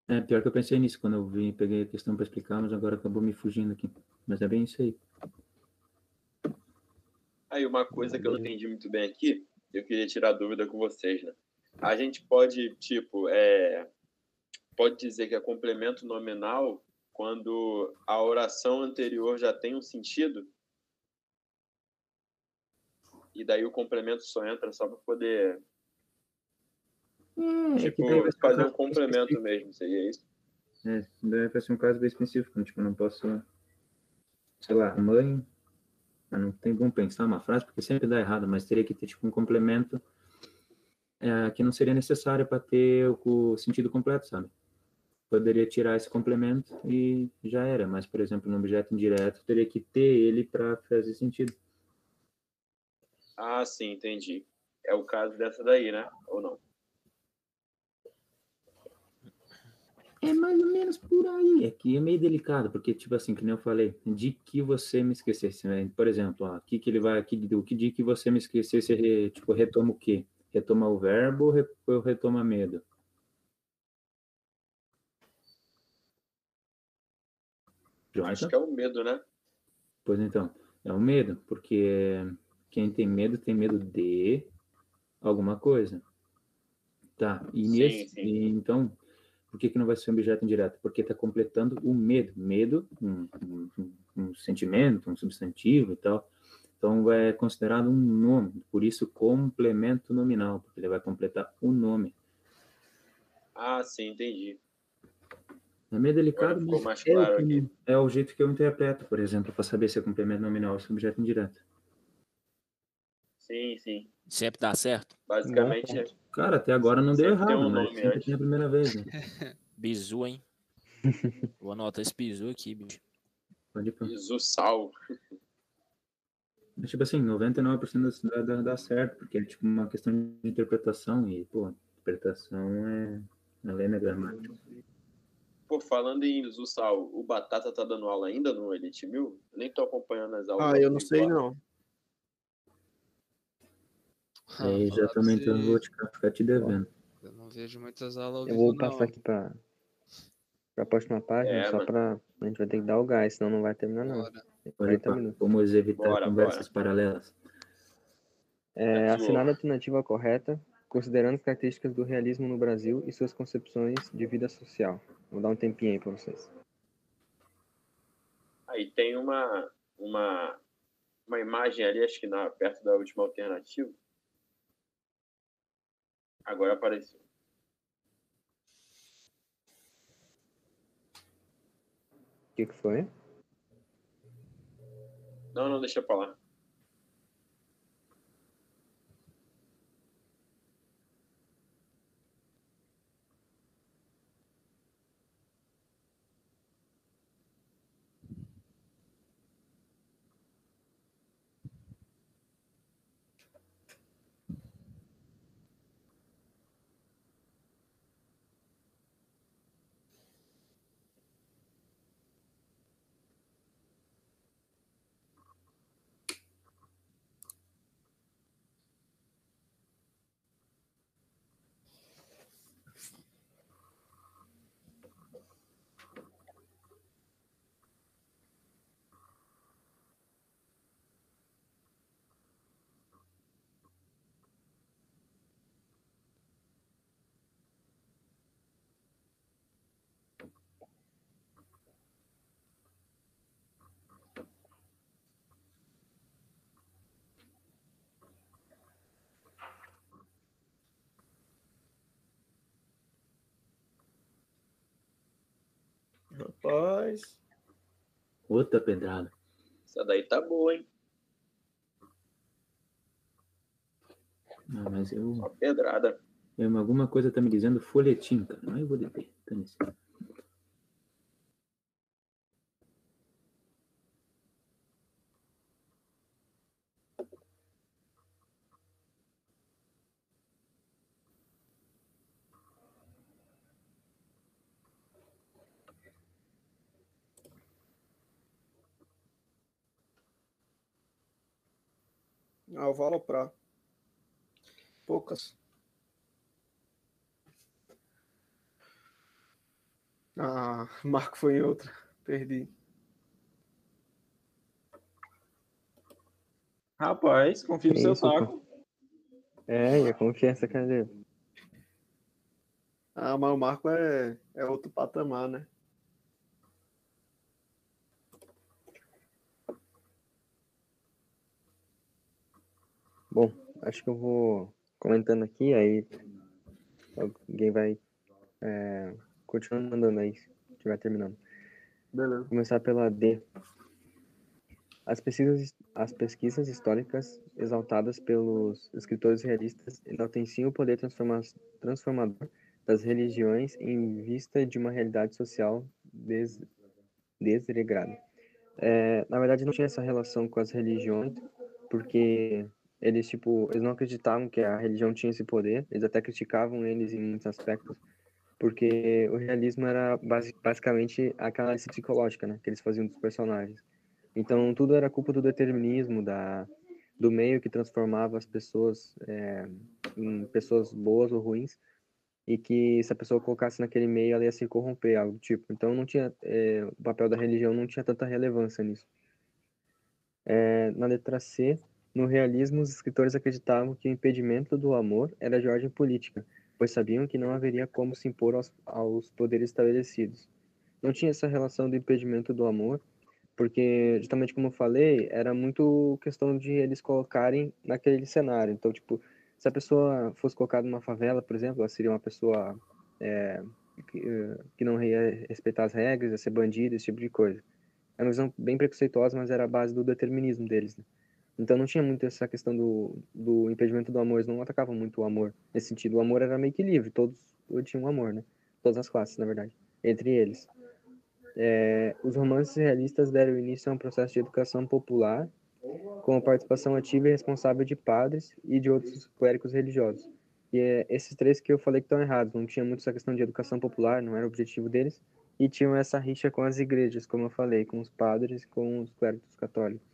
É, pior que eu pensei nisso quando eu vim, peguei a questão para explicar, mas agora acabou me fugindo aqui. Mas é bem isso aí. Aí uma coisa que eu não entendi muito bem aqui, eu queria tirar dúvida com vocês, né? A gente pode, tipo, é, pode dizer que é complemento nominal quando a oração anterior já tem um sentido? E daí o complemento só entra só para poder, É, que tipo, um fazer um bem complemento mesmo, seria isso? É, daí vai ser um caso bem específico. Tipo, eu não posso, sei lá, mãe. Não tem como pensar uma frase, porque sempre dá errado, mas teria que ter tipo um complemento é, que não seria necessário para ter o, o sentido completo, sabe? Poderia tirar esse complemento e já era, mas, por exemplo, no objeto indireto, teria que ter ele para fazer sentido. Ah, sim, entendi. É o caso dessa daí, né? Ou não? É mais ou menos por aí. Aqui é meio delicado, porque, tipo assim, que nem eu falei, de que você me esquecesse, né? Por exemplo, ó, aqui que ele vai, aqui, o que de que você me esquecesse, re- tipo, retoma o quê? Retoma o verbo ou re- ou retoma medo? Acho Jorge? que é o medo, né? Pois então, é o medo, porque quem tem medo tem medo de alguma coisa. Tá, e Sim, nesse, sim. então, por que, que não vai ser um objeto indireto? Porque está completando o medo. Medo, um, um, um- sentimento, um substantivo e tal. Então, é considerado um nome, por isso complemento nominal, porque ele vai completar o nome. Ah, sim, entendi. É meio delicado, mas mais é, o claro aqui. é o jeito que eu interpreto, por exemplo, para saber se é complemento nominal ou se é objeto indireto. Sim, sim. Sempre dá certo. Basicamente, é- Cara, até agora não deu errado, um nome sempre tem a primeira vez, né? Bizu, hein? Vou anotar esse bizu aqui, bicho. Pode ir pra... Isusal. Mas, tipo assim, 99% das- dá, dá, dá certo, porque é tipo uma questão de interpretação e, pô, interpretação é a lei da gramática. Pô, falando em Isusal, o Batata tá dando aula ainda no Elite 1000? Eu nem tô acompanhando as aulas. Ah, eu não sei lá. não. Ah, também então você, vou te, ficar te devendo. Eu não vejo muitas aulas Eu vou passar não. aqui pra, pra próxima página, É, só mano. pra. A gente vai ter que dar o gás, senão não vai terminar, não. Bora. Tem Pode ir 40 pra- minutos. Vamos evitar Bora, conversas paralelas. É, assinada a alternativa correta, considerando as características do realismo no Brasil e suas concepções de vida social. Vou dar um tempinho aí pra vocês. Aí tem uma, uma, uma imagem ali, acho que na, perto da última alternativa. Agora apareceu. O que, que foi? Não, não, deixa pra lá. Rapaz. Outra pedrada. Essa daí tá boa, hein? Ah, mas eu, Só pedrada. eu. Alguma coisa tá me dizendo folhetim, cara. Mas eu vou beber. Dane-se. Ah, eu vou aloprar. Poucas. Ah, Marco foi em outra. Perdi. Rapaz, confia no seu taco. É, e a confiança, cadê? Ah, mas o Marco é, é outro patamar, né? Bom, acho que eu vou comentando aqui, aí alguém vai é, continuando mandando aí, se estiver terminando. Beleza. Começar pela D. As pesquisas, as pesquisas históricas exaltadas pelos escritores realistas enalteciam o poder transforma, transformador das religiões em vista de uma realidade social des, desregrada. É, na verdade, não tinha essa relação com as religiões, porque eles, tipo, eles não acreditavam que a religião tinha esse poder, eles até criticavam eles em muitos aspectos, porque o realismo era basi basicamente aquela análise psicológica, né, que eles faziam dos personagens. Então, tudo era culpa do determinismo, da, do meio que transformava as pessoas é, em pessoas boas ou ruins, e que se a pessoa colocasse naquele meio, ela ia se corromper, algo do tipo. Então, não tinha, é, o papel da religião não tinha tanta relevância nisso. É, na letra C, no realismo, os escritores acreditavam que o impedimento do amor era de ordem política, pois sabiam que não haveria como se impor aos, aos poderes estabelecidos. Não tinha essa relação do impedimento do amor, porque, justamente como eu falei, era muito questão de eles colocarem naquele cenário. Então, tipo, se a pessoa fosse colocada numa favela, por exemplo, ela seria uma pessoa é, que, eh, que não ia respeitar as regras, ia ser bandida, esse tipo de coisa. Era uma visão bem preconceituosa, mas era a base do determinismo deles. Né? Então não tinha muito essa questão do, do impedimento do amor, eles não atacavam muito o amor. Nesse sentido, o amor era meio que livre, todos tinham amor, né? Todas as classes, na verdade, entre eles. É, os romances realistas deram início a um processo de educação popular com a participação ativa e responsável de padres e de outros clérigos religiosos. E é esses três que eu falei que estão errados, não tinha muito essa questão de educação popular, não era o objetivo deles, e tinham essa rixa com as igrejas, como eu falei, com os padres e com os clérigos católicos.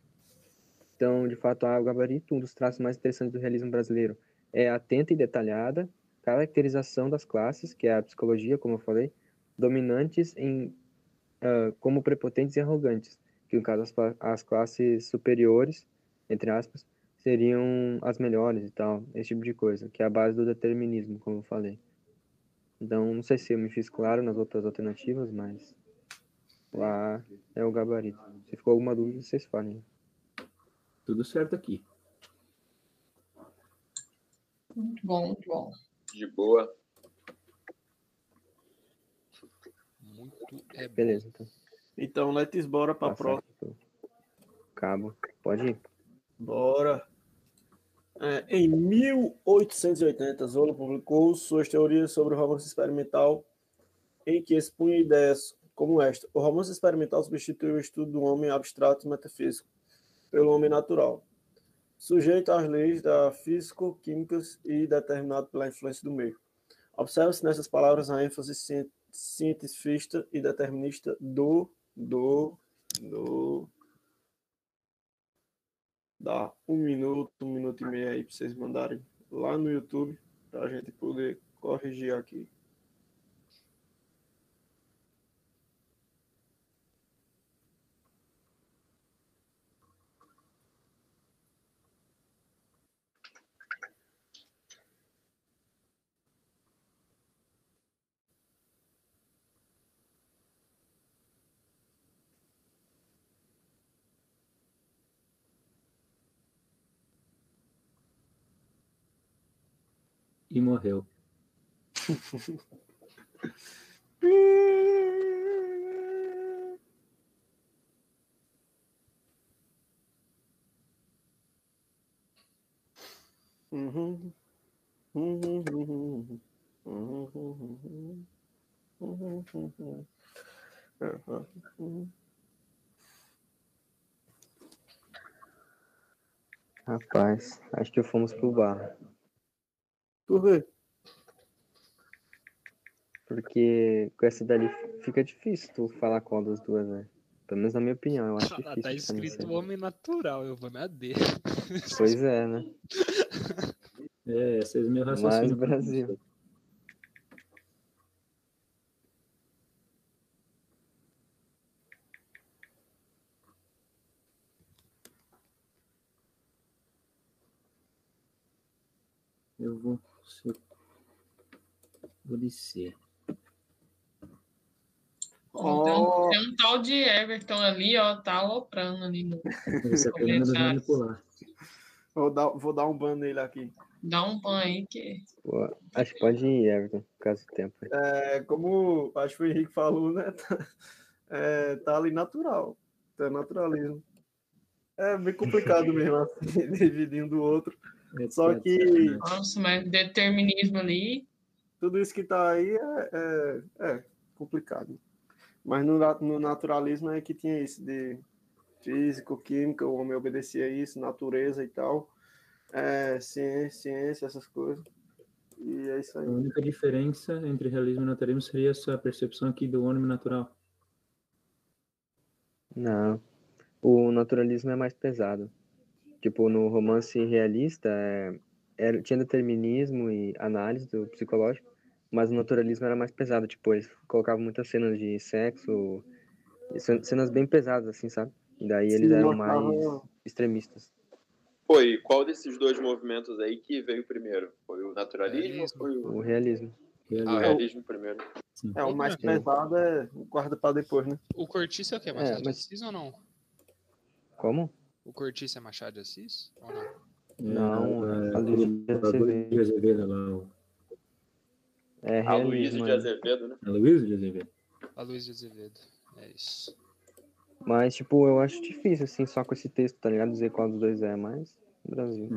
Então, de fato, a gabarito, um dos traços mais interessantes do realismo brasileiro, é atenta e detalhada caracterização das classes, que é a psicologia, como eu falei, dominantes em uh, como prepotentes e arrogantes, que no caso as, as classes superiores, entre aspas, seriam as melhores e tal, esse tipo de coisa, que é a base do determinismo, como eu falei. Então, não sei se eu me fiz claro nas outras alternativas, mas lá é o gabarito. Se ficou alguma dúvida, vocês falem. Tudo certo aqui. Muito bom, muito bom. De boa. Muito é. Beleza, então. Então, let's bora pra Passar próxima. pro Cabo. Pode ir. Bora. É, em 1880, Zola publicou suas teorias sobre o romance experimental, em que expunha ideias como esta: o romance experimental substitui o estudo do homem abstrato e metafísico pelo homem natural, sujeito às leis da físico-químicas e determinado pela influência do meio. Observa-se nessas palavras a ênfase cien- cientificista e determinista do do do Dá um minuto, um minuto e meio aí para vocês mandarem lá no YouTube para a gente poder corrigir aqui. e morreu. Rapaz, acho que fomos pro bar. Por quê? Porque com essa dali fica difícil tu falar qual das duas, né? Pelo menos na minha opinião, eu acho Ah, difícil. tá escrito homem natural, eu vou me AD. Pois é, né? É, é meu Mais raciocínio. Brasil. Eu vou. ser- Vou descer. Ó, Tem, um, tem um tal de Everton ali, ó, tá aloprando ali. No... Esse é pelo menos Comentários. manipular. Vou dar, vou dar um ban nele aqui. Dá um pan aí que. Pô, acho que pode ir, Everton, por causa do tempo. É, como acho que o Henrique falou, né? Tá, é, tá ali natural. Tá naturalismo. É bem complicado mesmo, assim, dividindo do outro. Só Etc, que? Nossa, mas determinismo ali. Tudo isso que tá aí é, é, é complicado. Mas no, no naturalismo é que tinha isso de físico, química, o homem obedecia a isso, natureza e tal. É, ciência, ciência, essas coisas. E é isso A aí. única diferença entre realismo e naturalismo seria essa percepção aqui do homem natural. Não. O naturalismo é mais pesado. Tipo, no romance realista, é, era, tinha determinismo e análise do psicológico, mas o naturalismo era mais pesado. Tipo, eles colocavam muitas cenas de sexo, cen- cenas bem pesadas, assim, sabe? E daí eles Sim, eram mostrava- mais extremistas. Pô, e qual desses dois movimentos aí que veio primeiro? Foi o naturalismo ou foi o, O realismo. ah, o Realismo. realismo primeiro? É, o mais Sim. pesado é guarda para depois, né? O Cortiço é o quê? É, Machado de mas- Assis ou não? Como? O Cortiço é Machado de Assis? Ou não? Não, é, a Luísa de Azevedo. lá. o- É A Luísa de é. Azevedo, né? A Luísa de Azevedo. A Luiz de Azevedo. É isso. Mas, tipo, eu acho difícil, assim, só com esse texto, tá ligado? Dizer qual dos dois é mais. Brasil.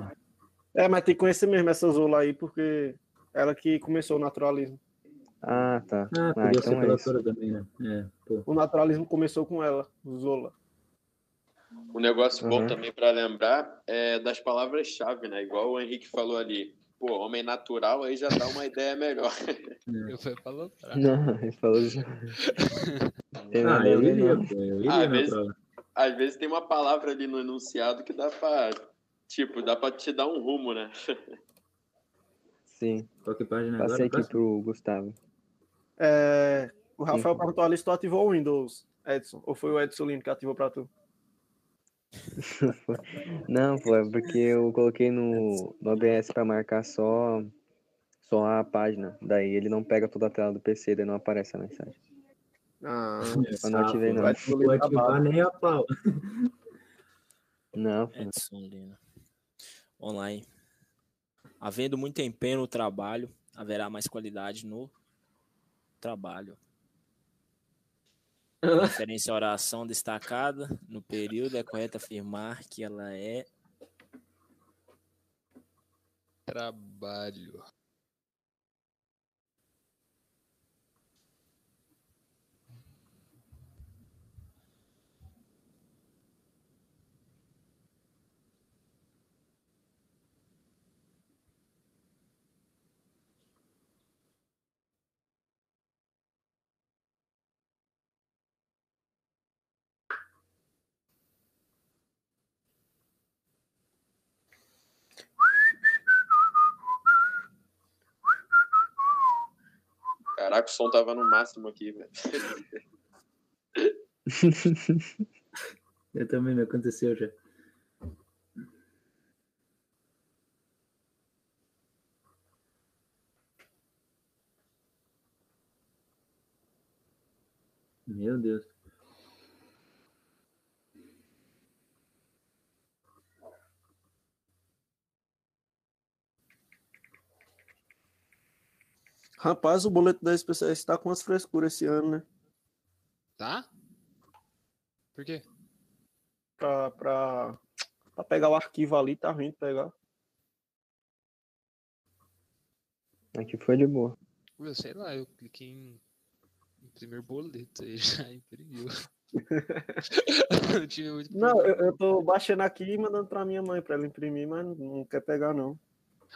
É, mas tem que conhecer mesmo essa Zola aí, porque ela que começou o naturalismo. Ah, tá. Ah, Ah, então é isso. também, né? É, pô. O naturalismo começou com ela, Zola. Um negócio bom Uhum. também para lembrar é das palavras-chave, né? Igual o Henrique falou ali. Pô, homem natural aí já dá uma ideia melhor. Eu fui loucura. Não, ele falou. Tem Ah, eu iria, não. pô. Eu iria às vezes-. Às vezes tem uma palavra ali no enunciado que dá pra. Tipo, dá pra te dar um rumo, né? Sim, Qual que página passei agora? aqui pro Gustavo. É, o Rafael Sim. perguntou ali se tu ativou o Windows, Edson. Ou foi o Edson Lino que ativou pra tu? Não, pô, é porque eu coloquei no, no OBS pra marcar só, só a página. Daí ele não pega toda a tela do PC, daí não aparece a mensagem. Ah, Eu não ativei, não. Vai vou ativar nem a pau. Não, pô. Edson Lina. Online. Havendo muito empenho no trabalho, haverá mais qualidade no trabalho. Referência à oração destacada no período, é correto afirmar que ela é Trabalho. Caraca, o som tava no máximo aqui, velho. Eu também me aconteceu já. Meu Deus. Rapaz, o boleto da SPCS tá com umas frescuras esse ano, né? Tá? Por quê? Pra, pra, pra pegar o arquivo ali, tá ruim de pegar. Aqui foi de boa. Eu sei lá, eu cliquei em imprimir boleto aí já imprimiu. muito Não, eu, eu tô baixando aqui e mandando pra minha mãe pra ela imprimir, mas não quer pegar, não.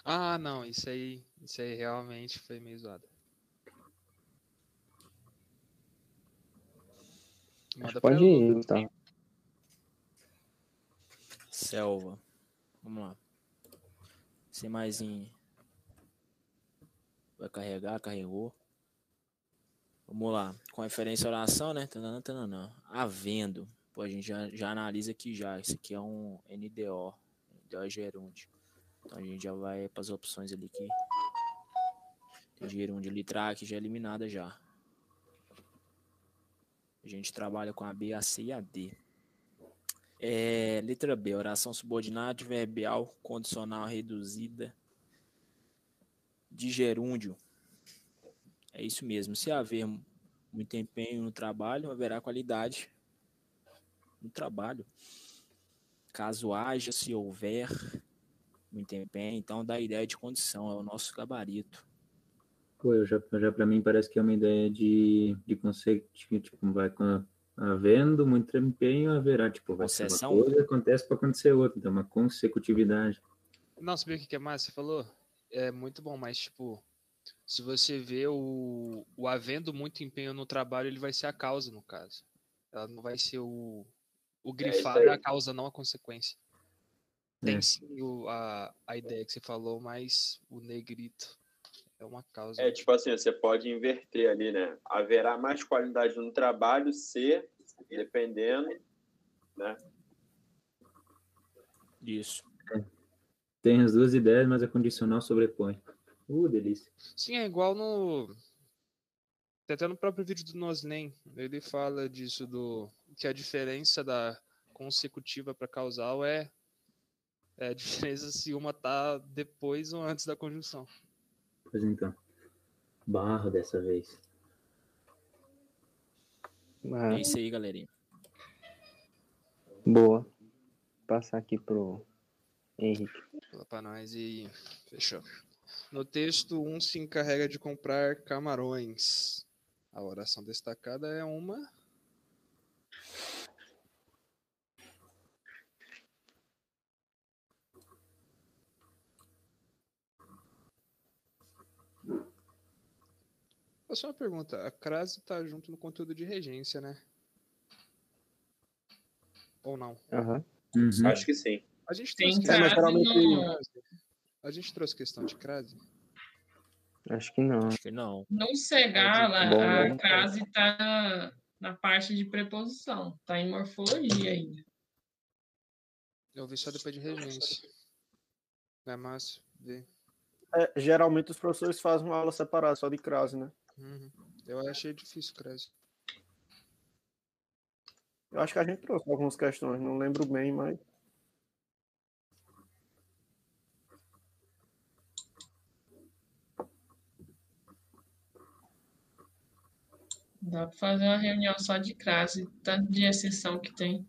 Ah, não, isso aí, isso aí realmente foi meio zoado. Manda Pode ela, ir, Lucas. Gustavo. Selva. Vamos lá. Sem mais em. Vai carregar, carregou. Vamos lá. Com referência à oração, né? Tananã, tananã. Havendo. Pô, a gente já, já analisa aqui já. Isso aqui é um NDO. NDO gerúndio. Então a gente já vai para as opções ali que. Gerúndio A que já é eliminada já. A gente trabalha com a B, a C e a D. É, letra B, oração subordinada, adverbial, condicional reduzida, de gerúndio. É isso mesmo. Se haver muito empenho no trabalho, haverá qualidade no trabalho. Caso haja, se houver muito empenho, então dá ideia de condição, é o nosso gabarito. Pô, eu já, já para mim parece que é uma ideia de, de conceito, tipo, vai com havendo muito empenho, haverá, tipo, vai ser Concessão? uma coisa, acontece para acontecer outra, então uma consecutividade. Não, sabia o que é mais? Você falou? É muito bom, mas tipo, se você vê o, o havendo muito empenho no trabalho, ele vai ser a causa, no caso. Ela não vai ser o, o grifado aí. é a causa, não a consequência. Tem É. sim o, a, a ideia que você falou, mas o negrito é uma causa. É tipo assim, você pode inverter ali, né? Haverá mais qualidade no trabalho se, dependendo, né? Isso. Tem as duas ideias, mas a condicional sobrepõe. Uh, delícia. Sim, é igual no. tem Até no próprio vídeo do Noslen, ele fala disso, do que a diferença da consecutiva para causal é, é a diferença se uma tá depois ou antes da conjunção. Pois então. Barro dessa vez. Ah, É isso aí, galerinha. boa. Vou passar aqui pro Henrique. Fala pra nós e fechou. No texto, um se encarrega de comprar camarões. A oração destacada é uma. Só uma pergunta, a crase tá junto no conteúdo de regência, né? Ou não? Uhum. Acho que sim. A gente Tem trouxe mas questão de geralmente- crase. A gente trouxe questão de crase? Acho que não. Acho que não. No cegar, lá, Bom, a né? crase está na, na parte de preposição, está em morfologia ainda. Eu vi só depois de regência. Não é massa? Ver. É, geralmente os professores fazem uma aula separada, só de crase, né? Uhum. Eu achei difícil crase. Eu acho que a gente trouxe algumas questões, não lembro bem, mas. Dá para fazer uma reunião só de crase, tanto de exceção que tem.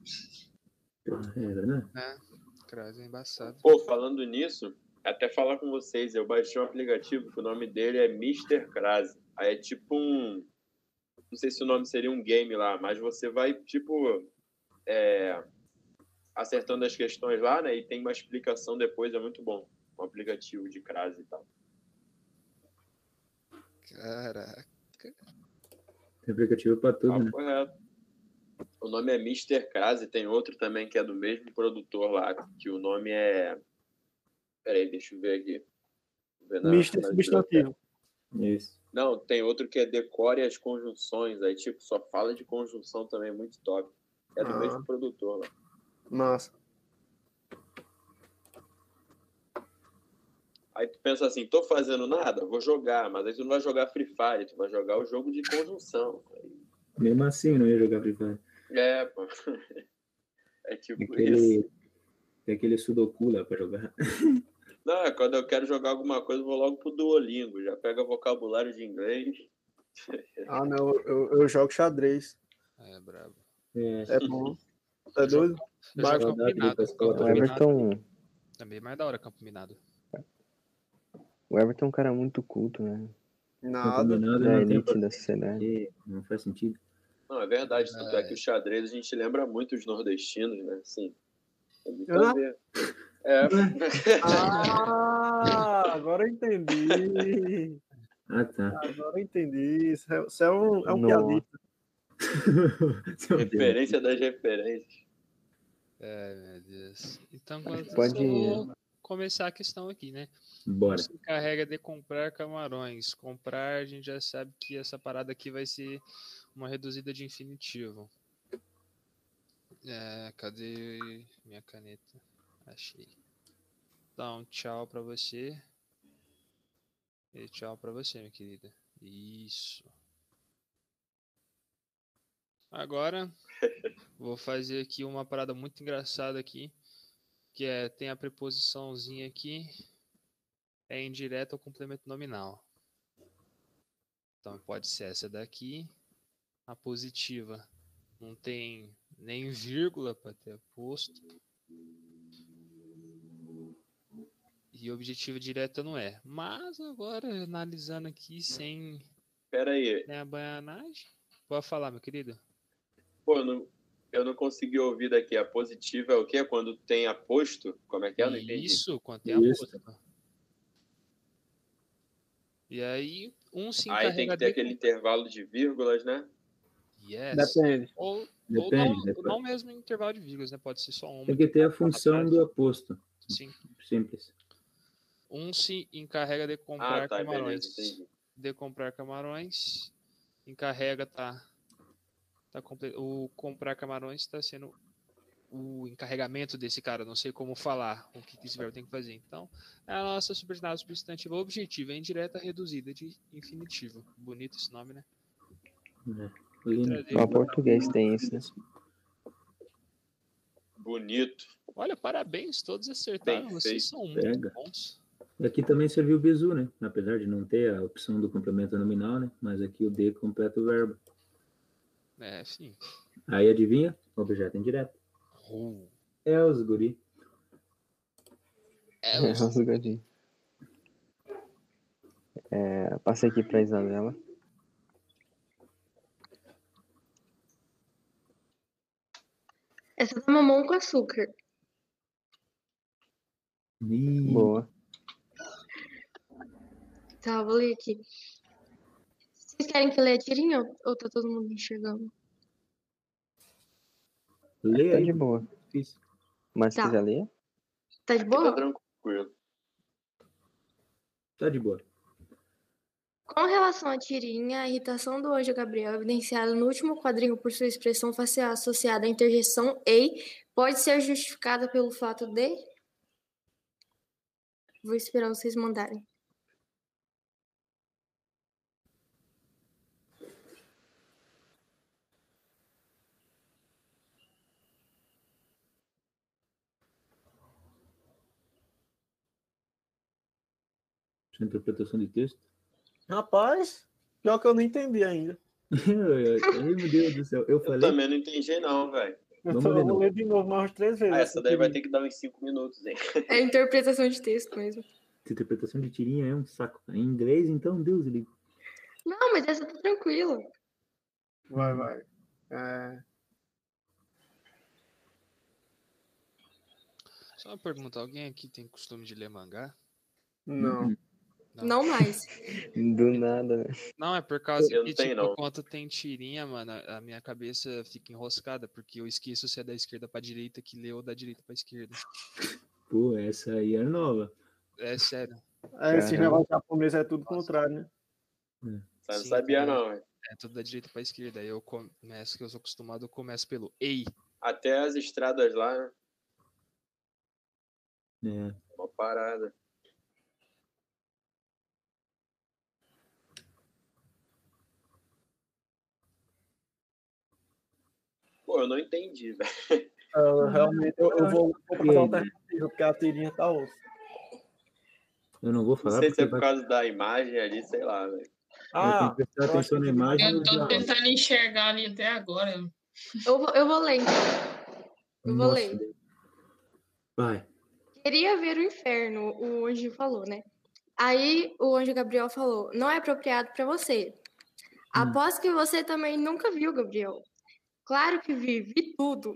Regra, né? É, crase é embaçado. Pô, falando nisso, até falar com vocês, eu baixei um aplicativo que o nome dele é Mr. Crase. Aí é tipo um. Não sei se o nome seria um game lá, mas você vai, tipo. é, acertando as questões lá, né? E tem uma explicação depois, é muito bom. Um aplicativo de crase e tal. Caraca. Tem aplicativo para tudo, Ah, né? correto. O nome é Mr. Crase, tem outro também que é do mesmo produtor lá, que o nome é. Peraí, deixa eu ver aqui. Na substantivo. Isso. Não, tem outro que é decore as conjunções, aí tipo, só fala de conjunção também, muito top. É do Ah. mesmo produtor lá. Massa. Aí tu pensa assim, tô fazendo nada, vou jogar, mas aí tu não vai jogar Free Fire, tu vai jogar o jogo de conjunção. Mesmo assim, eu não ia jogar Free Fire. É, pô. É tipo Tem isso. aquele, tem aquele Sudoku lá pra jogar. Não, é quando eu quero jogar alguma coisa, eu vou logo pro Duolingo, já pega vocabulário de inglês. Ah, não, eu, eu jogo xadrez. É brabo. É, É bom. É doido? Vai campo minado. O minado Everton, Também é mais da hora campo minado. O Everton é um cara muito culto, né? Não Nada. combinado, Da não tem elite da sociedade. porquê, não faz sentido. Não, é verdade. Tanto é que o xadrez a gente lembra muito os nordestinos, né? Sim. Tem muito Ah. a ver. É. Ah, agora eu entendi. Ah, tá. Agora eu entendi. Isso é, é um, é um piadista. Referência das referências. É, meu Deus. Então, Pode- eu vou começar a questão aqui, né? Bora. Se encarrega de comprar camarões. Comprar, a gente já sabe que essa parada aqui vai ser uma reduzida de infinitivo. É, cadê minha caneta? Achei. Então, tchau pra você. E tchau pra você, minha querida. Isso. Agora, vou fazer aqui uma parada muito engraçada aqui, que é tem a preposiçãozinha aqui é indireta ou complemento nominal. Então pode ser essa daqui, a positiva não tem nem vírgula para ter posto. E objetiva direta não é. Mas agora, analisando aqui sem, Pera aí. sem a bananagem. Pode falar, meu querido. Pô, eu não, eu não consegui ouvir daqui. A positiva é o quê? Quando tem aposto? Como é que é? Não entendi. Isso, quando tem Isso. aposto. E aí, um se Aí tem que ter de aquele intervalo de vírgulas, né? Yes. Depende. Ou, ou Depende, não, depende. não mesmo intervalo de vírgulas, né? Pode ser só uma. Tem que ter a função do aposto. Sim. Simples. Um se encarrega de comprar Ah, tá, camarões. beleza. De comprar camarões. Encarrega tá. tá comple- o comprar camarões está sendo o encarregamento desse cara. Não sei como falar o que que esse verbo tem que fazer. Então, é a nossa subordinada substantiva objetiva, é indireta reduzida de infinitivo. Bonito esse nome, né? É. Lindo. Só português tem isso, né? Bonito. Olha, parabéns, todos acertaram. Bem Vocês feito. são muito Pega. bons. Aqui também serviu o bizu, né? Apesar de não ter a opção do complemento nominal, né? Mas aqui o D completa o verbo. É, sim. Aí adivinha? Objeto indireto. Uh, É os guri. É, É, os- os gadinhos. É, passei aqui pra Isabela. Essa é mamão com açúcar. Ih, Boa. Tá, vou ler aqui. Vocês querem que eu leia a tirinha ou- ou tá todo mundo enxergando? Lê Tá de boa. Difícil. Mas se Tá. quiser ler, Tá de Aqui tá boa? tranquilo. Tá de boa. Com relação à tirinha, a irritação do anjo Gabriel, evidenciada no último quadrinho por sua expressão facial associada à interjeição ei, pode ser justificada pelo fato de. Vou esperar vocês mandarem. Sua interpretação de texto. Rapaz, pior que eu não entendi ainda. Ai, meu Deus do céu. Eu Eu falei. também não entendi, não, velho. Vamos Então ler, eu vou ler de novo mais umas três vezes. Ah, essa daí vai ter que dar uns 5 minutos, hein? É interpretação de texto mesmo. Essa interpretação de tirinha é um saco. Em inglês, então, Deus liga. Não, mas essa tá tranquila. Vai, vai. É, Só uma pergunta, alguém aqui tem costume de ler mangá? não. Não mais. do nada, né? Não, é por causa Eu que, não tenho, tipo, não. quando tem tirinha, mano, a minha cabeça fica enroscada, porque eu esqueço se é da esquerda pra direita que lê ou da direita pra esquerda. Pô, essa aí é nova. É sério. É, esse Caramba. negócio japonês é tudo contrário, né? Não Sim, sabia, entendeu? não, velho. É tudo da direita pra esquerda. Aí eu começo, que eu sou acostumado, eu começo pelo ei. Até as estradas lá, né? É. Uma parada. Pô, eu não entendi, velho. Eu, realmente, eu, eu vou, vou alternativa, porque a tirinha tá osso. Eu não vou Não falar sei se é por vai... causa da imagem ali, sei lá, velho. Ah, eu tenho que prestar atenção na imagem. Eu tô tentando enxergar ali até agora. Eu vou, eu vou ler então. Eu vou Nossa, ler. Vai. Queria ver o inferno, o anjo falou, né? Aí o anjo Gabriel falou: Não é apropriado para você. Aposto que você também nunca viu, Gabriel. Claro que vi, vi tudo.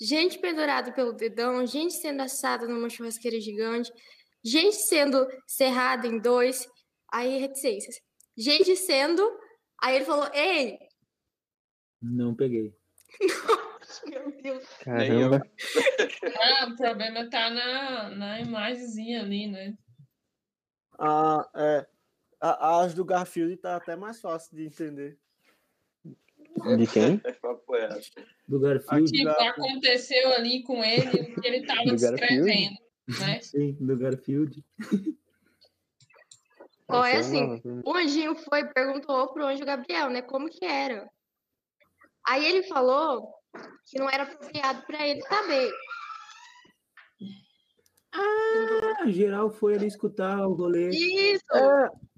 Gente pendurada pelo dedão, gente sendo assada numa churrasqueira gigante, gente sendo serrada em dois, aí reticências. Gente sendo. Aí ele falou: Ei, Não peguei. meu Deus. Caramba. Ah, o problema tá na, na imagenzinha ali, né? Ah, é. A- As do Garfield tá até mais fácil de entender. De quem? É. Do Garfield. Tipo, aconteceu ali com ele o que ele tava Do Garfield? descrevendo, né? Sim, do Garfield. Ó, é Essa assim, o anjinho foi e perguntou pro anjo Gabriel, né, como que era. Aí ele falou que não era apropriado para ele saber. Ah, geral foi ali escutar o rolê. Isso!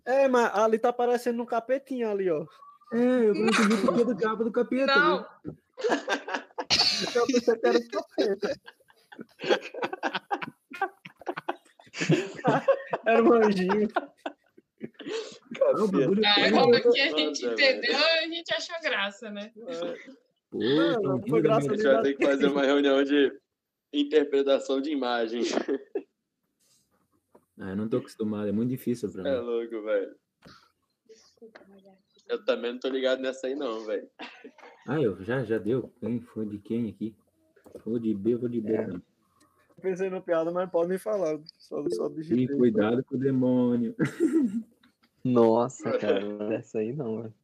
É, mas ali tá parecendo um capetinho ali, ó. É, eu não entendi por que do cabo do capeta. Não, né? Eu pensei que era um capeta. Era um anjinho. Não, o bagulho foi- agora que a gente Nossa, entendeu, a gente achou graça, né? Pô, Não, não, foi graça A gente vai ter que fazer uma reunião de interpretação de imagens. Ah, eu não tô acostumado, é muito difícil pra É mim. louco, velho. Eu também não tô ligado nessa aí, não, velho. Ah, eu já, já deu. Quem foi de quem aqui? Vou de B, vou de B. É. Pensei no piada, mas podem falar. Só, só E digitei. cuidado com o demônio. Nossa, cara, não manda essa aí não, velho.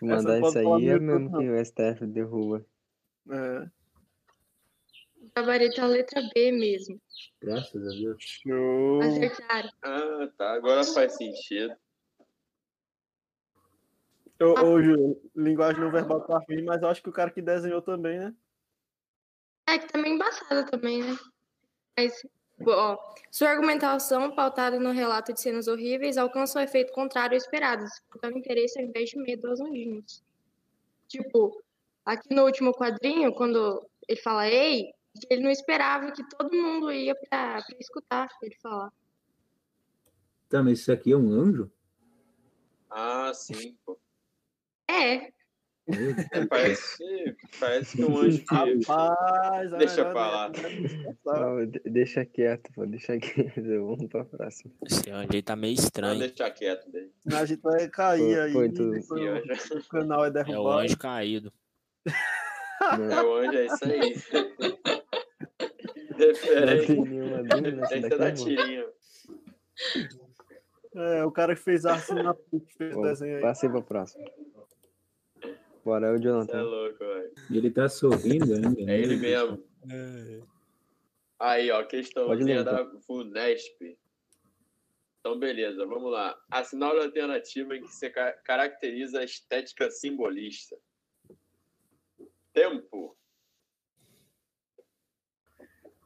Mandar pode isso aí é mesmo não. que o STF derruba. É. o gabarito é a letra B mesmo. Graças a Deus. Show. Acertaram. Ah, tá. Agora faz sentido. Ô, ô, Júlio, linguagem não verbal tá ruim, mas eu acho que o cara que desenhou também, né? É que tá meio embaçada também, né? Mas, ó, sua argumentação pautada no relato de cenas horríveis alcança o efeito contrário ao esperado, despertando interesse ao invés de medo aos anjinhos. Tipo, aqui no último quadrinho, quando ele fala ei, ele não esperava que todo mundo ia pra, pra escutar ele falar. Tá, mas isso aqui é um anjo? Ah, sim, pô. É. É, parece, parece que um anjo que. Rapaz, é Deixa pra lá. nem- Não, de- deixa quieto, pô, deixa quieto. Vamos pra próxima. Esse anjo aí tá meio Não, estranho. deixa quieto dele. Senão a gente vai cair Foi- aí. foi tudo. o- o canal é É o derrubado. anjo caído. É Não, o anjo, é isso aí. não Referência. daqui, da tirinha. É, o cara que fez a assinatura, que fez Bom, desenho aí. Passei pra próxima. Bora, é o Você é Jonathan. louco, velho. Ele tá sorrindo ainda. né? É ele mesmo. Aí, ó, questãozinha da FUNESP. Então, beleza, vamos lá. Assinale a alternativa em que se ca- caracteriza a estética simbolista. Tempo.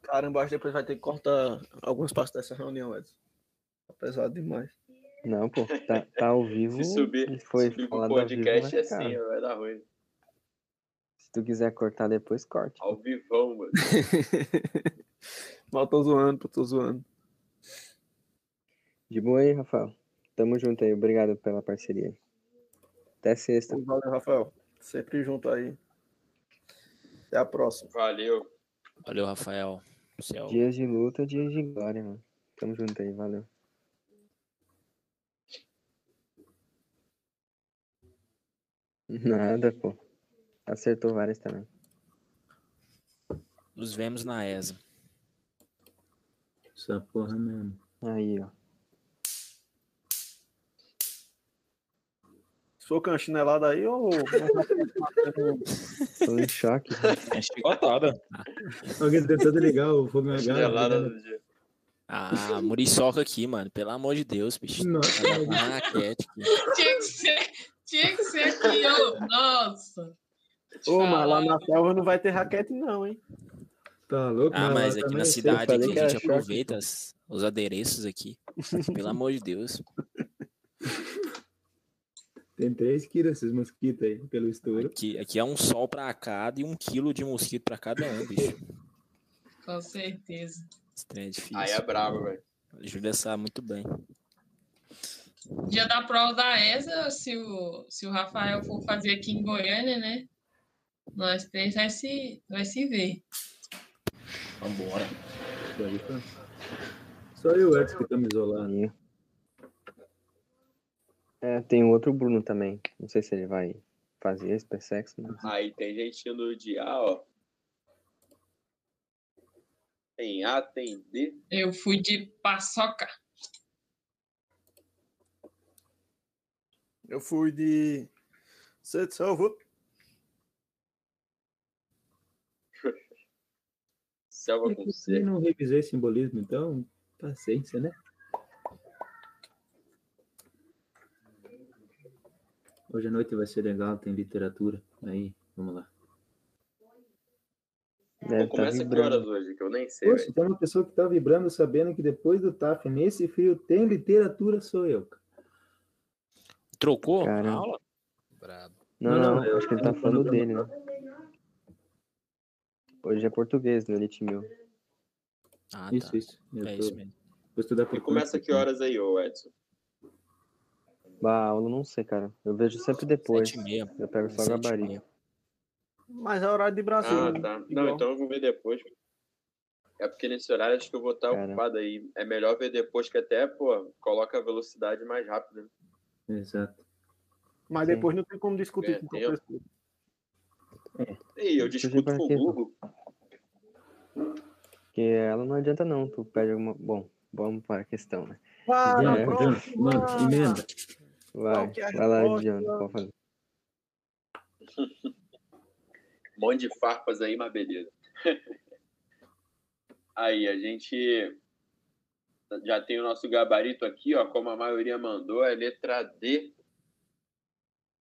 Caramba, acho que depois vai ter que cortar algumas partes dessa reunião, Edson. Tá pesado demais. Não, pô, tá, tá ao vivo. Se subir, foi subir pro ao vivo, podcast vai ficar. assim, vai dar ruim. Se tu quiser cortar depois, corte. Ao vivão, mano. Mas eu tô zoando, pô, tô zoando. De boa aí, Rafael. Tamo junto aí. Obrigado pela parceria. aí. Até sexta. Valeu, Rafael. Sempre junto aí. Até a próxima. Valeu. Valeu, Rafael. É o- Dias de luta, dias de glória, mano. Tamo junto aí, valeu. Nada, pô. Acertou várias também. Nos vemos na ESA. Essa porra mesmo. Aí, ó. Soca uma chinelada aí ou. Tô em choque. É chicotada. Alguém tentando ligar o fogo na Chinelada garra. do dia. Ah, muriçoca aqui, mano. Pelo amor de Deus, bicho. Nossa, Tá aqui. Tinha que ser, tinha que ser aqui, ó. Nossa. Ô, mas lá na selva não vai ter raquete, não, hein? tá louco? Ah, mas aqui na cidade aqui a gente aproveita as- os adereços aqui. Pelo amor de Deus. Tem três quilos esses mosquitos aí, pelo estouro. Aqui, aqui é um sol pra cada e um quilo de mosquito pra cada um, bicho. Com certeza. Esse trem é difícil. Aí é brabo, velho. Júlia sabe muito bem. Dia da prova da ESA, se o, se o Rafael for fazer aqui em Goiânia, né? Nós três vai se, vai se ver. Vambora. Isso aí, tá? Só eu, Edson, que estamos isolados. E- É, tem outro Bruno também. Não sei se ele vai fazer esse persexo, mas Aí tem gente indo de A, ó. Tem A, tem D. Eu fui de paçoca. Eu fui de. Você te salvou? Selva com Eu C. não revisei simbolismo, então, paciência, né? Hoje à noite vai ser legal, tem literatura. Aí, vamos lá. deve Pô, estar começa que horas hoje? Que eu nem sei, Poxa, tem uma pessoa que tá vibrando sabendo que depois do TAF, nesse frio, tem literatura, sou eu. cara. Trocou Caramba. a aula? Brabo. Não, Não, não, não, eu acho que ele tá falando dele, né? Hoje é português no Elite Mil. Ah, Isso, tá. isso. Eu É tô- isso mesmo. Vou estudar E por começa conta que horas aí, ô Edson? Bah, aula não sei, cara. Eu vejo sempre depois. Sete e meia. Eu pego só e gabarito. Mas é horário de Brasil. Ah, né? tá. Não, Igual. então eu vou ver depois. É porque nesse horário acho que eu vou estar Cara. ocupado aí. É melhor ver depois que até, pô, coloca a velocidade mais rápida. Exato. Mas Sim. depois não tem como discutir É, com o tem- professor. E eu discuto com o? Google. Porque ela não adianta não. Tu pede alguma. Bom, vamos para a questão, né? Para É. mano, emenda. Vai, é vai lá? John. Pode fazer. Um monte de farpas aí, mas beleza. aí, a gente já tem o nosso gabarito aqui, ó, como a maioria mandou, é letra D.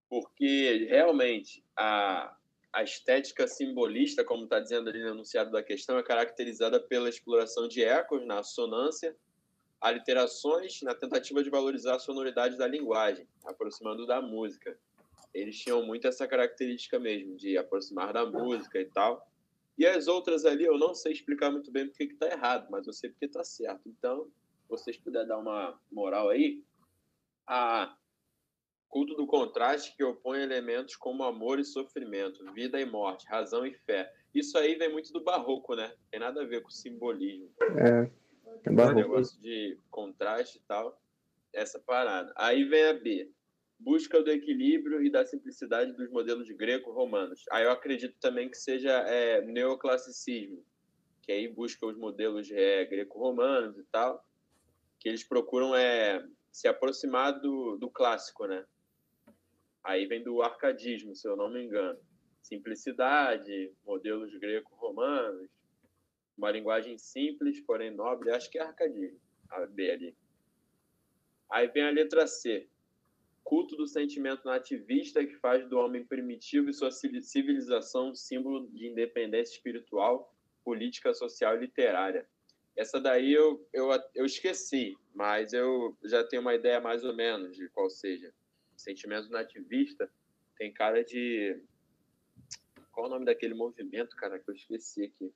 Porque realmente a, a estética simbolista, como está dizendo ali no enunciado da questão, é caracterizada pela exploração de ecos na assonância, aliterações na tentativa de valorizar a sonoridade da linguagem, aproximando da música. Eles tinham muito essa característica mesmo, de aproximar da música e tal. E as outras ali, eu não sei explicar muito bem porque que tá errado, mas eu sei porque tá certo. Então, vocês puderem dar uma moral aí, a culto do contraste que opõe elementos como amor e sofrimento, vida e morte, razão e fé. Isso aí vem muito do barroco, né? Tem nada a ver com simbolismo. É. É barroco. negócio de contraste e tal, essa parada. Aí vem a B. Busca do equilíbrio e da simplicidade dos modelos greco-romanos. Aí eu acredito também que seja é, neoclassicismo, que aí busca os modelos é, greco-romanos e tal, que eles procuram é, se aproximar do, do clássico, né? Aí vem do arcadismo, se eu não me engano. Simplicidade, modelos greco-romanos, uma linguagem simples, porém nobre, acho que é arcadismo, a B ali. Aí vem a letra C. Culto do sentimento nativista que faz do homem primitivo e sua civili- civilização um símbolo de independência espiritual, política, social e literária. Essa daí eu, eu, eu esqueci, mas eu já tenho uma ideia mais ou menos de qual seja. Sentimento nativista tem cara de. Qual é o nome daquele movimento, cara, que eu esqueci aqui?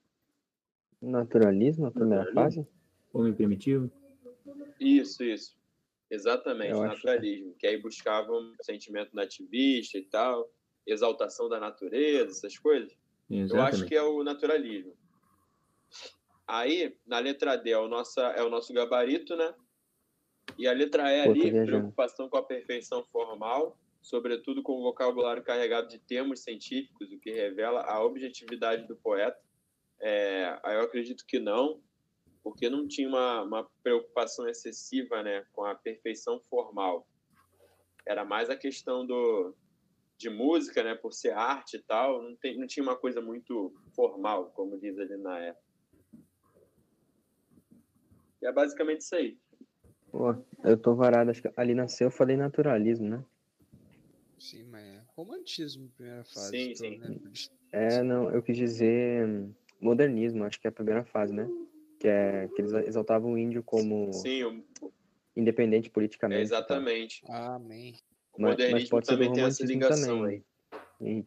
Naturalismo, a primeira fase? Homem primitivo. Isso, isso. Exatamente, Eu acho que é. naturalismo. Que aí buscavam sentimento nativista e tal, exaltação da natureza, essas coisas. Eu acho Exatamente. que é o naturalismo. Aí, na letra D é o, nossa, é o nosso gabarito, né? E a letra E Pô, ali, preocupação com a perfeição formal, sobretudo com o vocabulário carregado de termos científicos, o que revela a objetividade do poeta. É, aí eu acredito que não, porque não tinha uma, uma preocupação excessiva né, com a perfeição formal. Era mais a questão do, de música, né, por ser arte e tal, não, tem, não tinha uma coisa muito formal, como diz ali na época. E é basicamente isso aí. Pô, eu tô varado. Acho que ali nasceu, eu falei naturalismo, né? Sim, mas é romantismo, primeira fase. Sim, tô sim. disso. É, não, eu quis dizer modernismo, acho que é a primeira fase, né? Que é que eles exaltavam o índio como Sim, o- independente é politicamente. tal. exatamente. Amém. O Mas- mas modernismo pode ser do também tem essa ligação também. aí. E-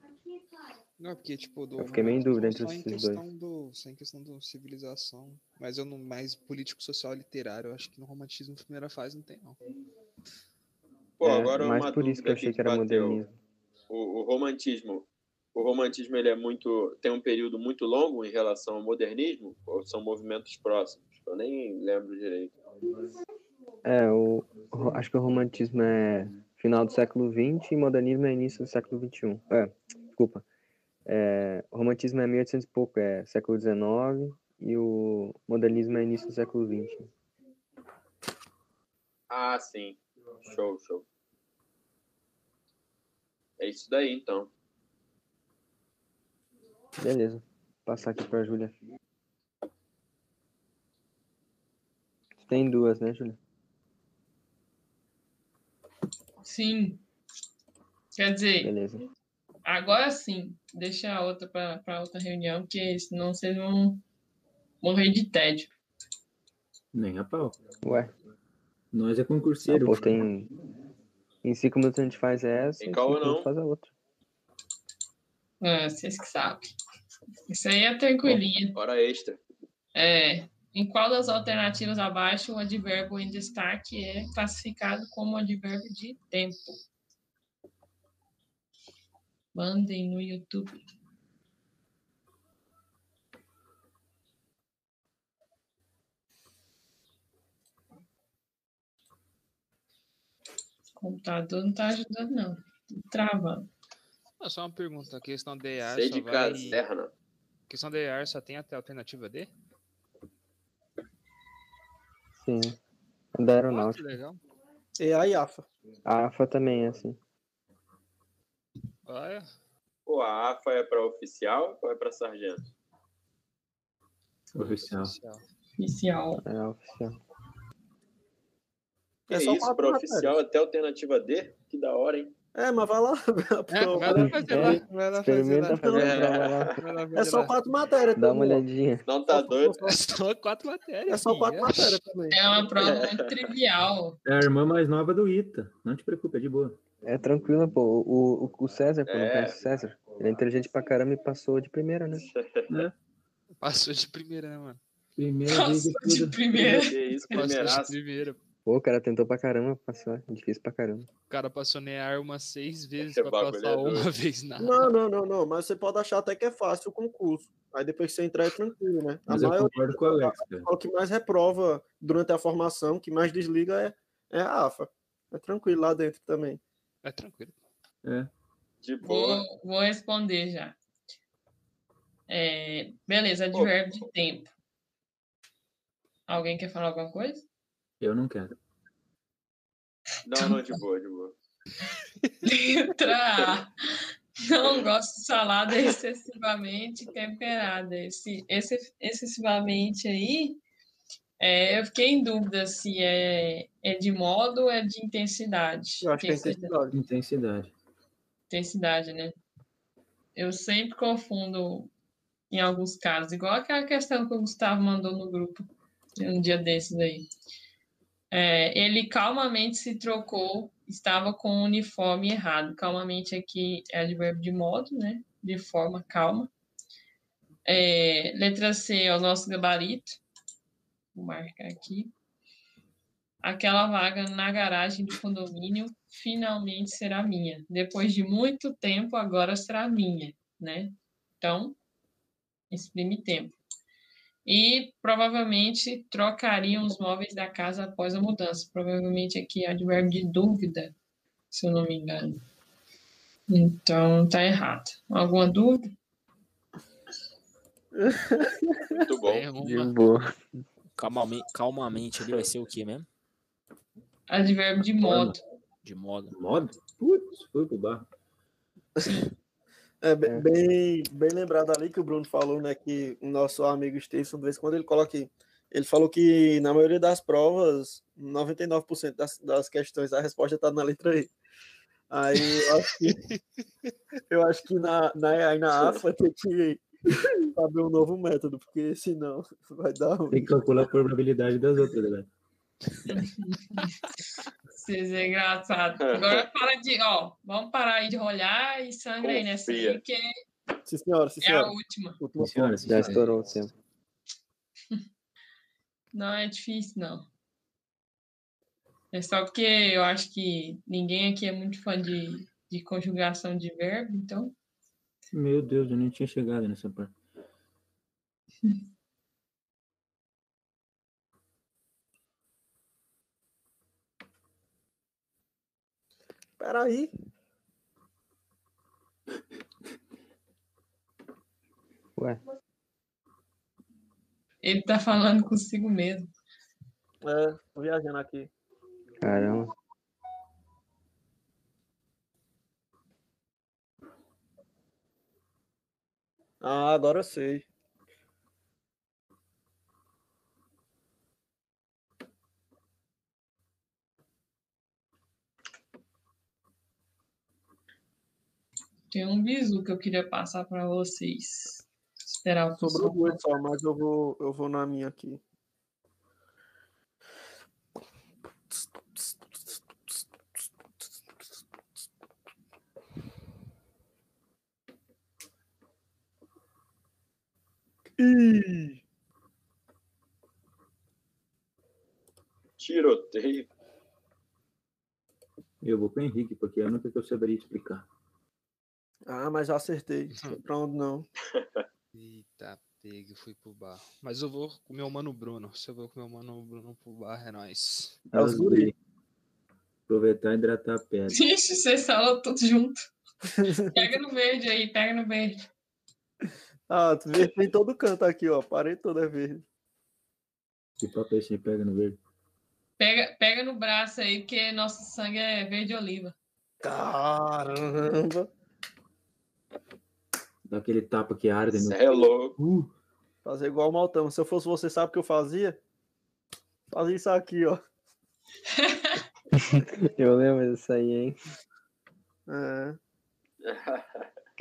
Não, porque, tipo, do Eu fiquei meio em dúvida entre esses questão do Só em questão do civilização. Mas eu não mais político, social, literário. Eu acho que no romantismo, primeira fase, não tem, não. Pô, É, agora mais uma por isso que eu achei que era modernismo. O, o romantismo, o romantismo ele é muito, tem um período muito longo em relação ao modernismo ou são movimentos próximos? Eu nem lembro direito. É, o, o- acho que o romantismo é final do século XX e modernismo é início do século XXI. É, desculpa. É, o romantismo é 1800 e pouco, é século XIX, e o modernismo é início do século XX. Ah, sim. Show, show. É isso daí, então. Beleza. Vou passar aqui pra Júlia. Tem duas, né, Júlia? Sim. Quer dizer, Beleza. Agora sim, deixa a outra para outra reunião, porque senão vocês vão morrer de tédio. Nem a pau. Ué, Nós é ah, concurseiro. pô, tem... Em cinco minutos a gente faz essa, em calma cinco não. faz a outra. Ah, vocês que sabem. Isso aí é tranquilinho. Hora extra. É, em qual das alternativas abaixo o advérbio em destaque é classificado como advérbio de tempo? Mandem no YouTube. O computador não tá ajudando, não. Travando. Ah, só uma pergunta. A questão da EAR Sei só de vai... caserna. A questão da EAR só tem até a alternativa D? Sim. Da Ah, que aeronáutica. legal. E a IAFA. A AFA também é assim. Olha, Pô, a AFA é para oficial ou é para sargento? Oficial. oficial. É oficial. Que É só isso, para oficial até alternativa D? Que da hora, hein? É, mas vai lá. É, Pô, vai lá fazer É, lá. Vai lá fazer lá. É. É só quatro matérias. Dá uma olhadinha. Não tá doido? É só quatro matérias. É só quatro matérias também. É uma prova muito trivial. É a irmã mais nova do Ita. Não te preocupe, é de boa. É tranquilo, pô. O, o, o César, pô, não É. conhece o César? Ele é inteligente pra caramba e passou de primeira, né? Passou de primeira, né, mano? Primeira vez de de primeira. Que isso, Passou de primeira. Pô, o cara tentou pra caramba passar. É difícil pra caramba. O cara passou NEAR umas seis vezes Esse pra passar é uma vez nada. Não, não, não, não. Mas você pode achar até que é fácil o concurso. Aí depois que você entrar é tranquilo, né? A Mas eu maioria concordo com o Alex, o que mais reprova durante a formação, o que mais desliga é, é a AFA. É tranquilo lá dentro também. É tranquilo. É. De boa. Vou, vou responder já. É, beleza, advérbio de tempo. Alguém quer falar alguma coisa? Eu não quero. Não, não, de boa, de boa. Letra A. Não gosto de salada excessivamente temperada. Esse, esse excessivamente aí, é, eu fiquei em dúvida se é, é de modo ou é de intensidade. Eu acho que é Intensidade. intensidade. Intensidade. intensidade, né? Eu sempre confundo em alguns casos, igual aquela questão que o Gustavo mandou no grupo um dia desses aí. É, ele calmamente se trocou, estava com o uniforme errado. Calmamente aqui é advérbio de modo, né? De forma calma. É, letra C é o nosso gabarito. Vou marcar aqui. Aquela vaga na garagem do condomínio finalmente será minha. Depois de muito tempo, agora será minha, né? Então, exprime tempo. E provavelmente trocariam os móveis da casa após a mudança. Provavelmente aqui é advérbio de dúvida, se eu não me engano. Então, tá errado. Alguma dúvida? Muito bom. De boa. Calmamente, calmamente ali vai ser o quê mesmo? Advérbio de modo. De modo. Modo? Putz, foi pro barro. É, bem, É. bem, bem lembrado ali que o Bruno falou, né? Que o nosso amigo Stevenson, de vez em quando ele coloca aqui. Ele falou que na maioria das provas, 99% das, das questões, a resposta está na letra E. Aí eu acho que, eu acho que na, na, aí na AFA tem que saber um novo método, porque senão vai dar ruim. Tem que calcular a probabilidade das outras, galera. Vocês é engraçado. Agora para de, ó, vamos parar aí de rolhar e sangra aí nessa aí, Confia. porque Sim, senhora, sim, é a senhora. última. Última Sim, senhora, sim, Já senhora. estourou o tempo. Não é difícil, não. É só porque eu acho que ninguém aqui é muito fã de, de conjugação de verbo, então. Meu Deus, eu nem tinha chegado nessa parte. Peraí. Ué, Ele tá falando consigo mesmo. É, tô viajando aqui. caramba. Ah, agora eu sei. Tem um bizu que eu queria passar para vocês. Esperar o Sobrou duas só, mas eu vou, eu vou na minha aqui. Ih, Tiroteio. Eu vou com o Henrique, porque é a única que eu saberia explicar. Ah, mas já acertei. Onde não? Eita, pega, fui pro bar. Mas eu vou com o meu mano Bruno. Se eu vou com o meu mano Bruno pro bar, é nóis. É os guri. Aproveitar e hidratar a pele. Ixi, vocês falam tudo junto. Pega no verde aí, pega no verde. Ah, tu vê tem todo canto aqui, ó. Parede toda é verde. Que papel você pega no verde? Pega, pega no braço aí, porque nosso sangue é verde oliva. Caramba! Dá aquele tapa que arde Cê no. é louco. Uh, Fazer igual o Maltão. Se eu fosse você, sabe o que eu fazia? Fazia isso aqui, ó. Eu lembro disso aí, hein? É.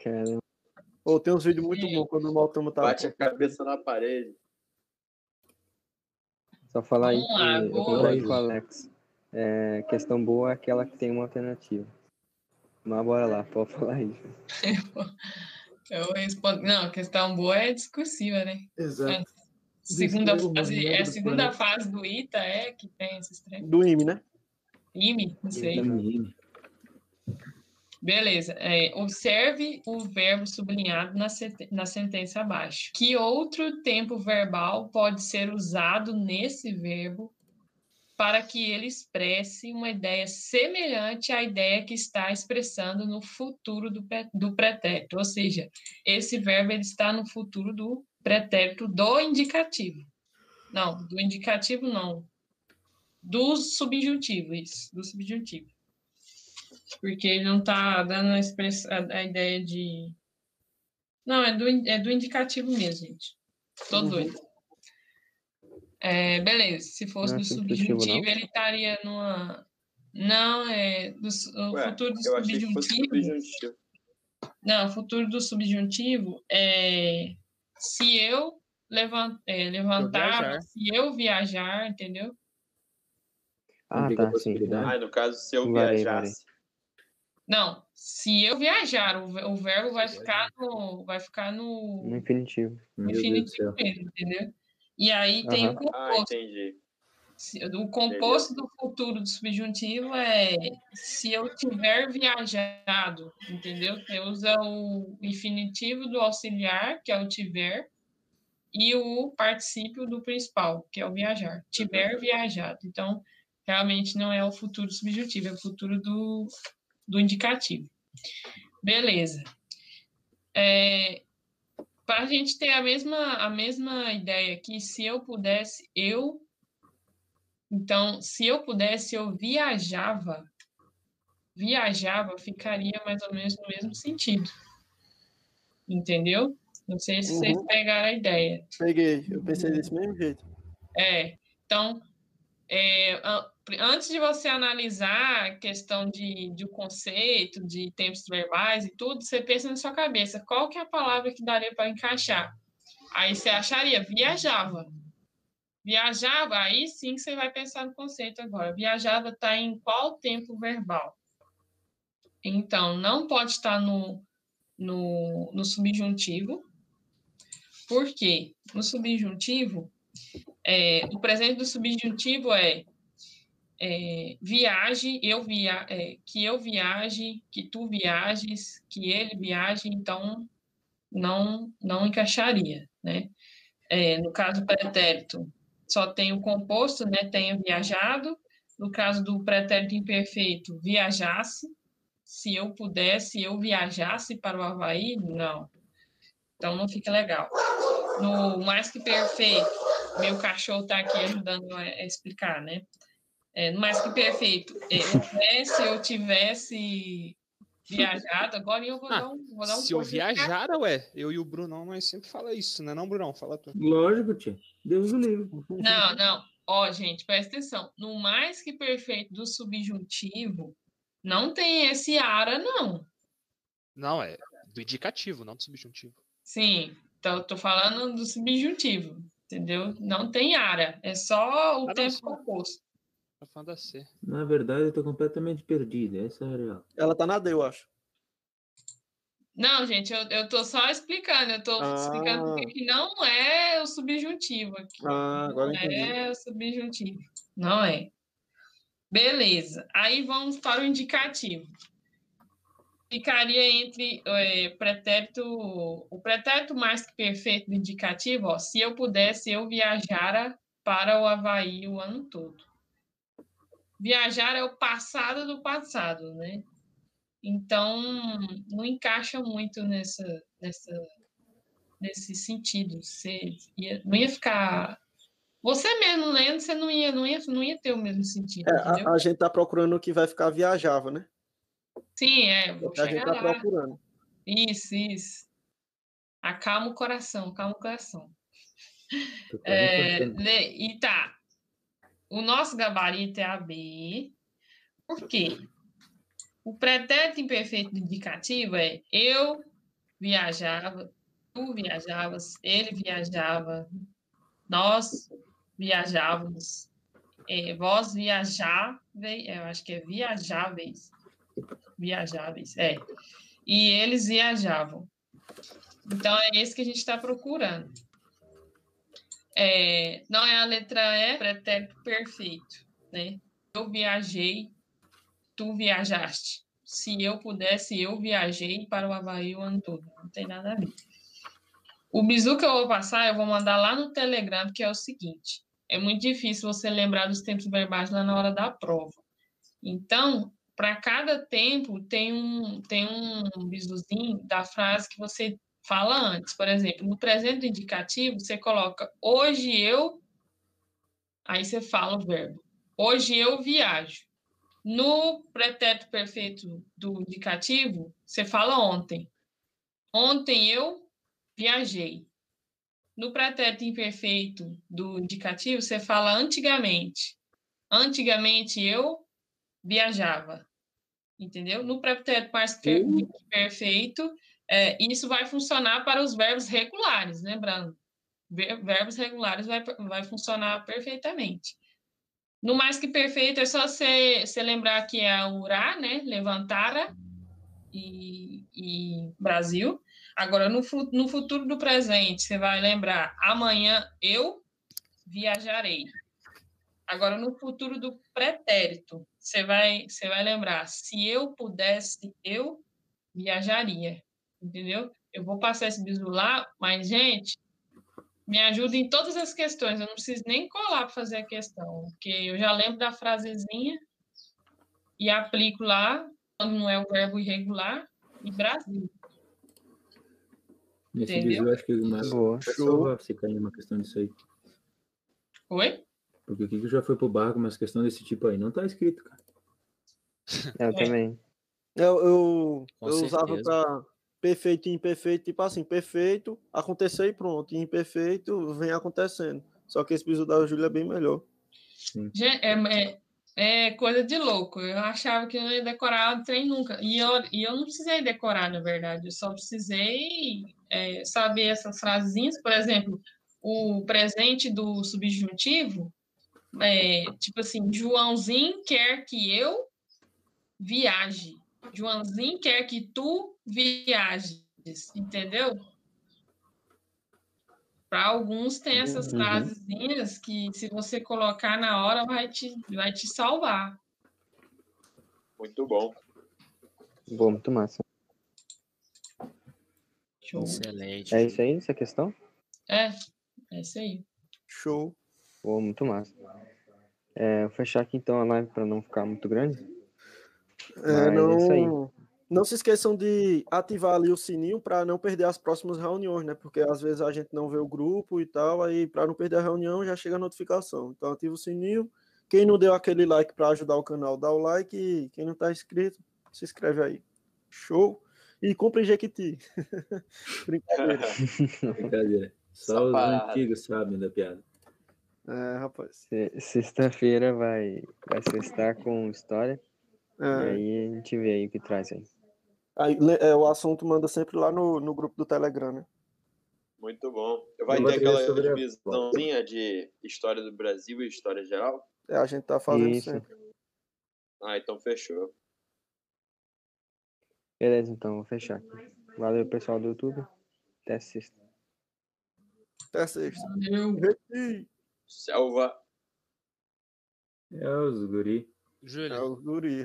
Caramba. Ou tem uns vídeos muito bons quando o Maltão tá. Bate a cabeça na parede. Só falar aí lá, que eu concordo com o Alex. É, questão boa é aquela que tem uma alternativa. Mas bora lá, pode falar aí. Eu respondo. Não, a questão boa é discursiva, né? Exato. Segunda Descreva o fase, movimento é a segunda fase do ITA, é que tem esses três. Do IME, né? IME, não sei. menino. Beleza. É, observe o verbo sublinhado na, na sentença abaixo. Que outro tempo verbal pode ser usado nesse verbo para que ele expresse uma ideia semelhante à ideia que está expressando no futuro do, do pretérito? Ou seja, esse verbo ele está no futuro do pretérito do indicativo. Não, do indicativo não. Do subjuntivo, isso, do subjuntivo porque ele não está dando a, express... a, a ideia de. Não, é do, é do indicativo mesmo, gente. Tô Uhum. doido. É, beleza, se fosse Não é do subjuntivo, ele estaria numa. Não, é. Do, o Ué, futuro do eu achei que fosse subjuntivo. Não, o futuro do subjuntivo é se eu levan- é, levantar, viajar. se eu viajar, entendeu? Ah, tá, sim. possibilidade. Ah, no caso, se eu Varei, viajasse. Não, se eu viajar, o, ve- o verbo vai ficar no, vai ficar no, No infinitivo. Do infinitivo mesmo, entendeu? E aí tem o Aham. Ah, composto. entendi. O composto do futuro do subjuntivo é se eu tiver viajado, entendeu? Você usa o infinitivo do auxiliar, que é o tiver, e o particípio do principal, que é o viajar. Tiver viajado. Então, realmente não é o futuro subjuntivo, é o futuro do, do indicativo. Beleza. É, para a gente ter a mesma, a mesma ideia aqui, se eu pudesse, eu. Então, se eu pudesse, eu viajava. Viajava ficaria mais ou menos no mesmo sentido. Entendeu? Não sei se vocês Uhum. pegaram a ideia. Peguei. Eu pensei desse mesmo jeito. É, então, é, a- antes de você analisar a questão de, de conceito, de tempos verbais e tudo, você pensa na sua cabeça, qual que é a palavra que daria para encaixar? Aí você acharia, viajava. Viajava, aí sim você vai pensar no conceito agora. Viajava está em qual tempo verbal? Então, não pode estar no, no, no subjuntivo. Por quê? No subjuntivo, é, o presente do subjuntivo é é, viaje, eu via, é, que eu viaje, que tu viajes, que ele viaje, então não não encaixaria, né? É, no caso pretérito, só tem o composto, né? Tenha viajado. No caso do pretérito imperfeito, viajasse. Se eu pudesse, eu viajasse para o Havaí? Não. Então não fica legal. No mais que perfeito, meu cachorro está aqui ajudando a explicar, né? É, no mais que perfeito, é, se eu tivesse viajado, agora eu vou ah, dar um. Vou dar um se eu viajar, ué, eu e o Brunão, nós sempre fala isso, né? Não, Brunão? Fala tu. Lógico, tia. Deus o livre. Não, não. Ó, gente, presta atenção. No mais que perfeito do subjuntivo, não tem esse ara, não. Não, é do indicativo, não do subjuntivo. Sim, então eu tô falando do subjuntivo, entendeu? Não tem ara, é só o ah, tempo composto. Tá C. Na verdade, eu tô completamente perdida. Essa é a real. Ela tá na D, eu acho. Não, gente, eu, eu tô só explicando. Eu tô ah. explicando que não é o subjuntivo aqui. Ah, agora não entendi. é o subjuntivo. Não é. Beleza. Aí vamos para o indicativo. Ficaria entre é, pretérito, o pretérito mais que perfeito do indicativo, ó, se eu pudesse, eu viajara para o Havaí o ano todo viajar é o passado do passado, né? Então, não encaixa muito nessa, nessa, nesse sentido. Você ia, não ia ficar. Você mesmo lendo, você não ia, não ia, não ia ter o mesmo sentido. É, a, a, gente está procurando o que vai ficar viajável, né? Sim, é. Vou a gente está procurando. Isso, isso. Acalma o coração, calma o coração. É, e tá, o nosso gabarito é AB. Por quê? O pretérito imperfeito indicativo é eu viajava, tu viajavas, ele viajava, nós viajávamos, é, vós viajáveis, eu acho que é viajáveis, viajáveis, é, e eles viajavam. Então, é esse que a gente está procurando. É, não é a letra E, pretérito perfeito, né? Eu viajei, tu viajaste. Se eu pudesse, eu viajei para o Havaí o ano todo. Não tem nada a ver. O bizu que eu vou passar, eu vou mandar lá no Telegram, que é o seguinte: é muito difícil você lembrar dos tempos verbais lá na hora da prova. Então, para cada tempo, tem um, tem um bizuzinho da frase que você fala antes. Por exemplo, no presente indicativo, você coloca hoje eu, aí você fala o verbo. Hoje eu viajo. No pretérito perfeito do indicativo, você fala ontem. Ontem eu viajei. No pretérito imperfeito do indicativo, você fala antigamente. Antigamente eu viajava. Entendeu? No pretérito mais perfeito, é, isso vai funcionar para os verbos regulares, lembrando. Verbos regulares vai, vai funcionar perfeitamente. No mais que perfeito, é só você, lembrar que é urá, né? Levantara e, e Brasil. Agora, no, no futuro do presente, você vai lembrar amanhã eu viajarei. Agora, no futuro do pretérito, você vai, você vai lembrar se eu pudesse, eu viajaria entendeu? Eu vou passar esse bisu lá, mas, gente, me ajuda em todas as questões. Eu não preciso nem colar para fazer a questão, porque eu já lembro da frasezinha e aplico lá, quando não é o verbo irregular, e Brasil. Nesse Entendeu? bisu, acho que o mais boa. Show. Você cair uma questão disso aí. Oi? Porque o que já foi pro barco, mas questão desse tipo aí não tá escrito, cara. Eu é. também. Eu, eu, eu usava para perfeito e imperfeito, tipo assim, perfeito, aconteceu e pronto, e imperfeito vem acontecendo. Só que esse piso da Júlia é bem melhor. É, é, é, coisa de louco. Eu achava que eu não ia decorar o trem nunca. E eu, e eu não precisei decorar, na verdade. Eu só precisei é, saber essas frasinhas. Por exemplo, o presente do subjuntivo, é, tipo assim, Joãozinho quer que eu viaje. Joãozinho quer que tu viajes, entendeu? Para alguns tem essas Uhum. frasezinhas que se você colocar na hora vai te, vai te salvar. Muito bom. Boa, muito massa. Show. Excelente. É isso aí, essa questão? É, é isso aí. Show. Boa, muito massa. É, vou fechar aqui então a live para não ficar muito grande. É, Mas é isso aí. Não, se esqueçam de ativar ali o sininho para não perder as próximas reuniões, né? Porque às vezes a gente não vê o grupo e tal, aí para não perder a reunião já chega a notificação. Então ativa o sininho. Quem não deu aquele like para ajudar o canal, dá o like. E quem não está inscrito, se inscreve aí. Show? E compre Jequiti. Brincadeira. Brincadeira. Só os antigos sabem da piada. É, rapaz. Se- Sexta-feira vai, vai sextar com história. E É, aí a gente vê aí o que traz aí. Aí, é, o assunto manda sempre lá no, no grupo do Telegram, né? Muito bom. Vai ter aquela a- divisãozinha de história do Brasil e história geral? É, a gente tá fazendo Isso. sempre. Ah, então fechou. Beleza, então, vou fechar aqui. Valeu, pessoal do YouTube. Até sexta. Até sexta. Valeu. Selva. É os guri. É Júlio. o guri,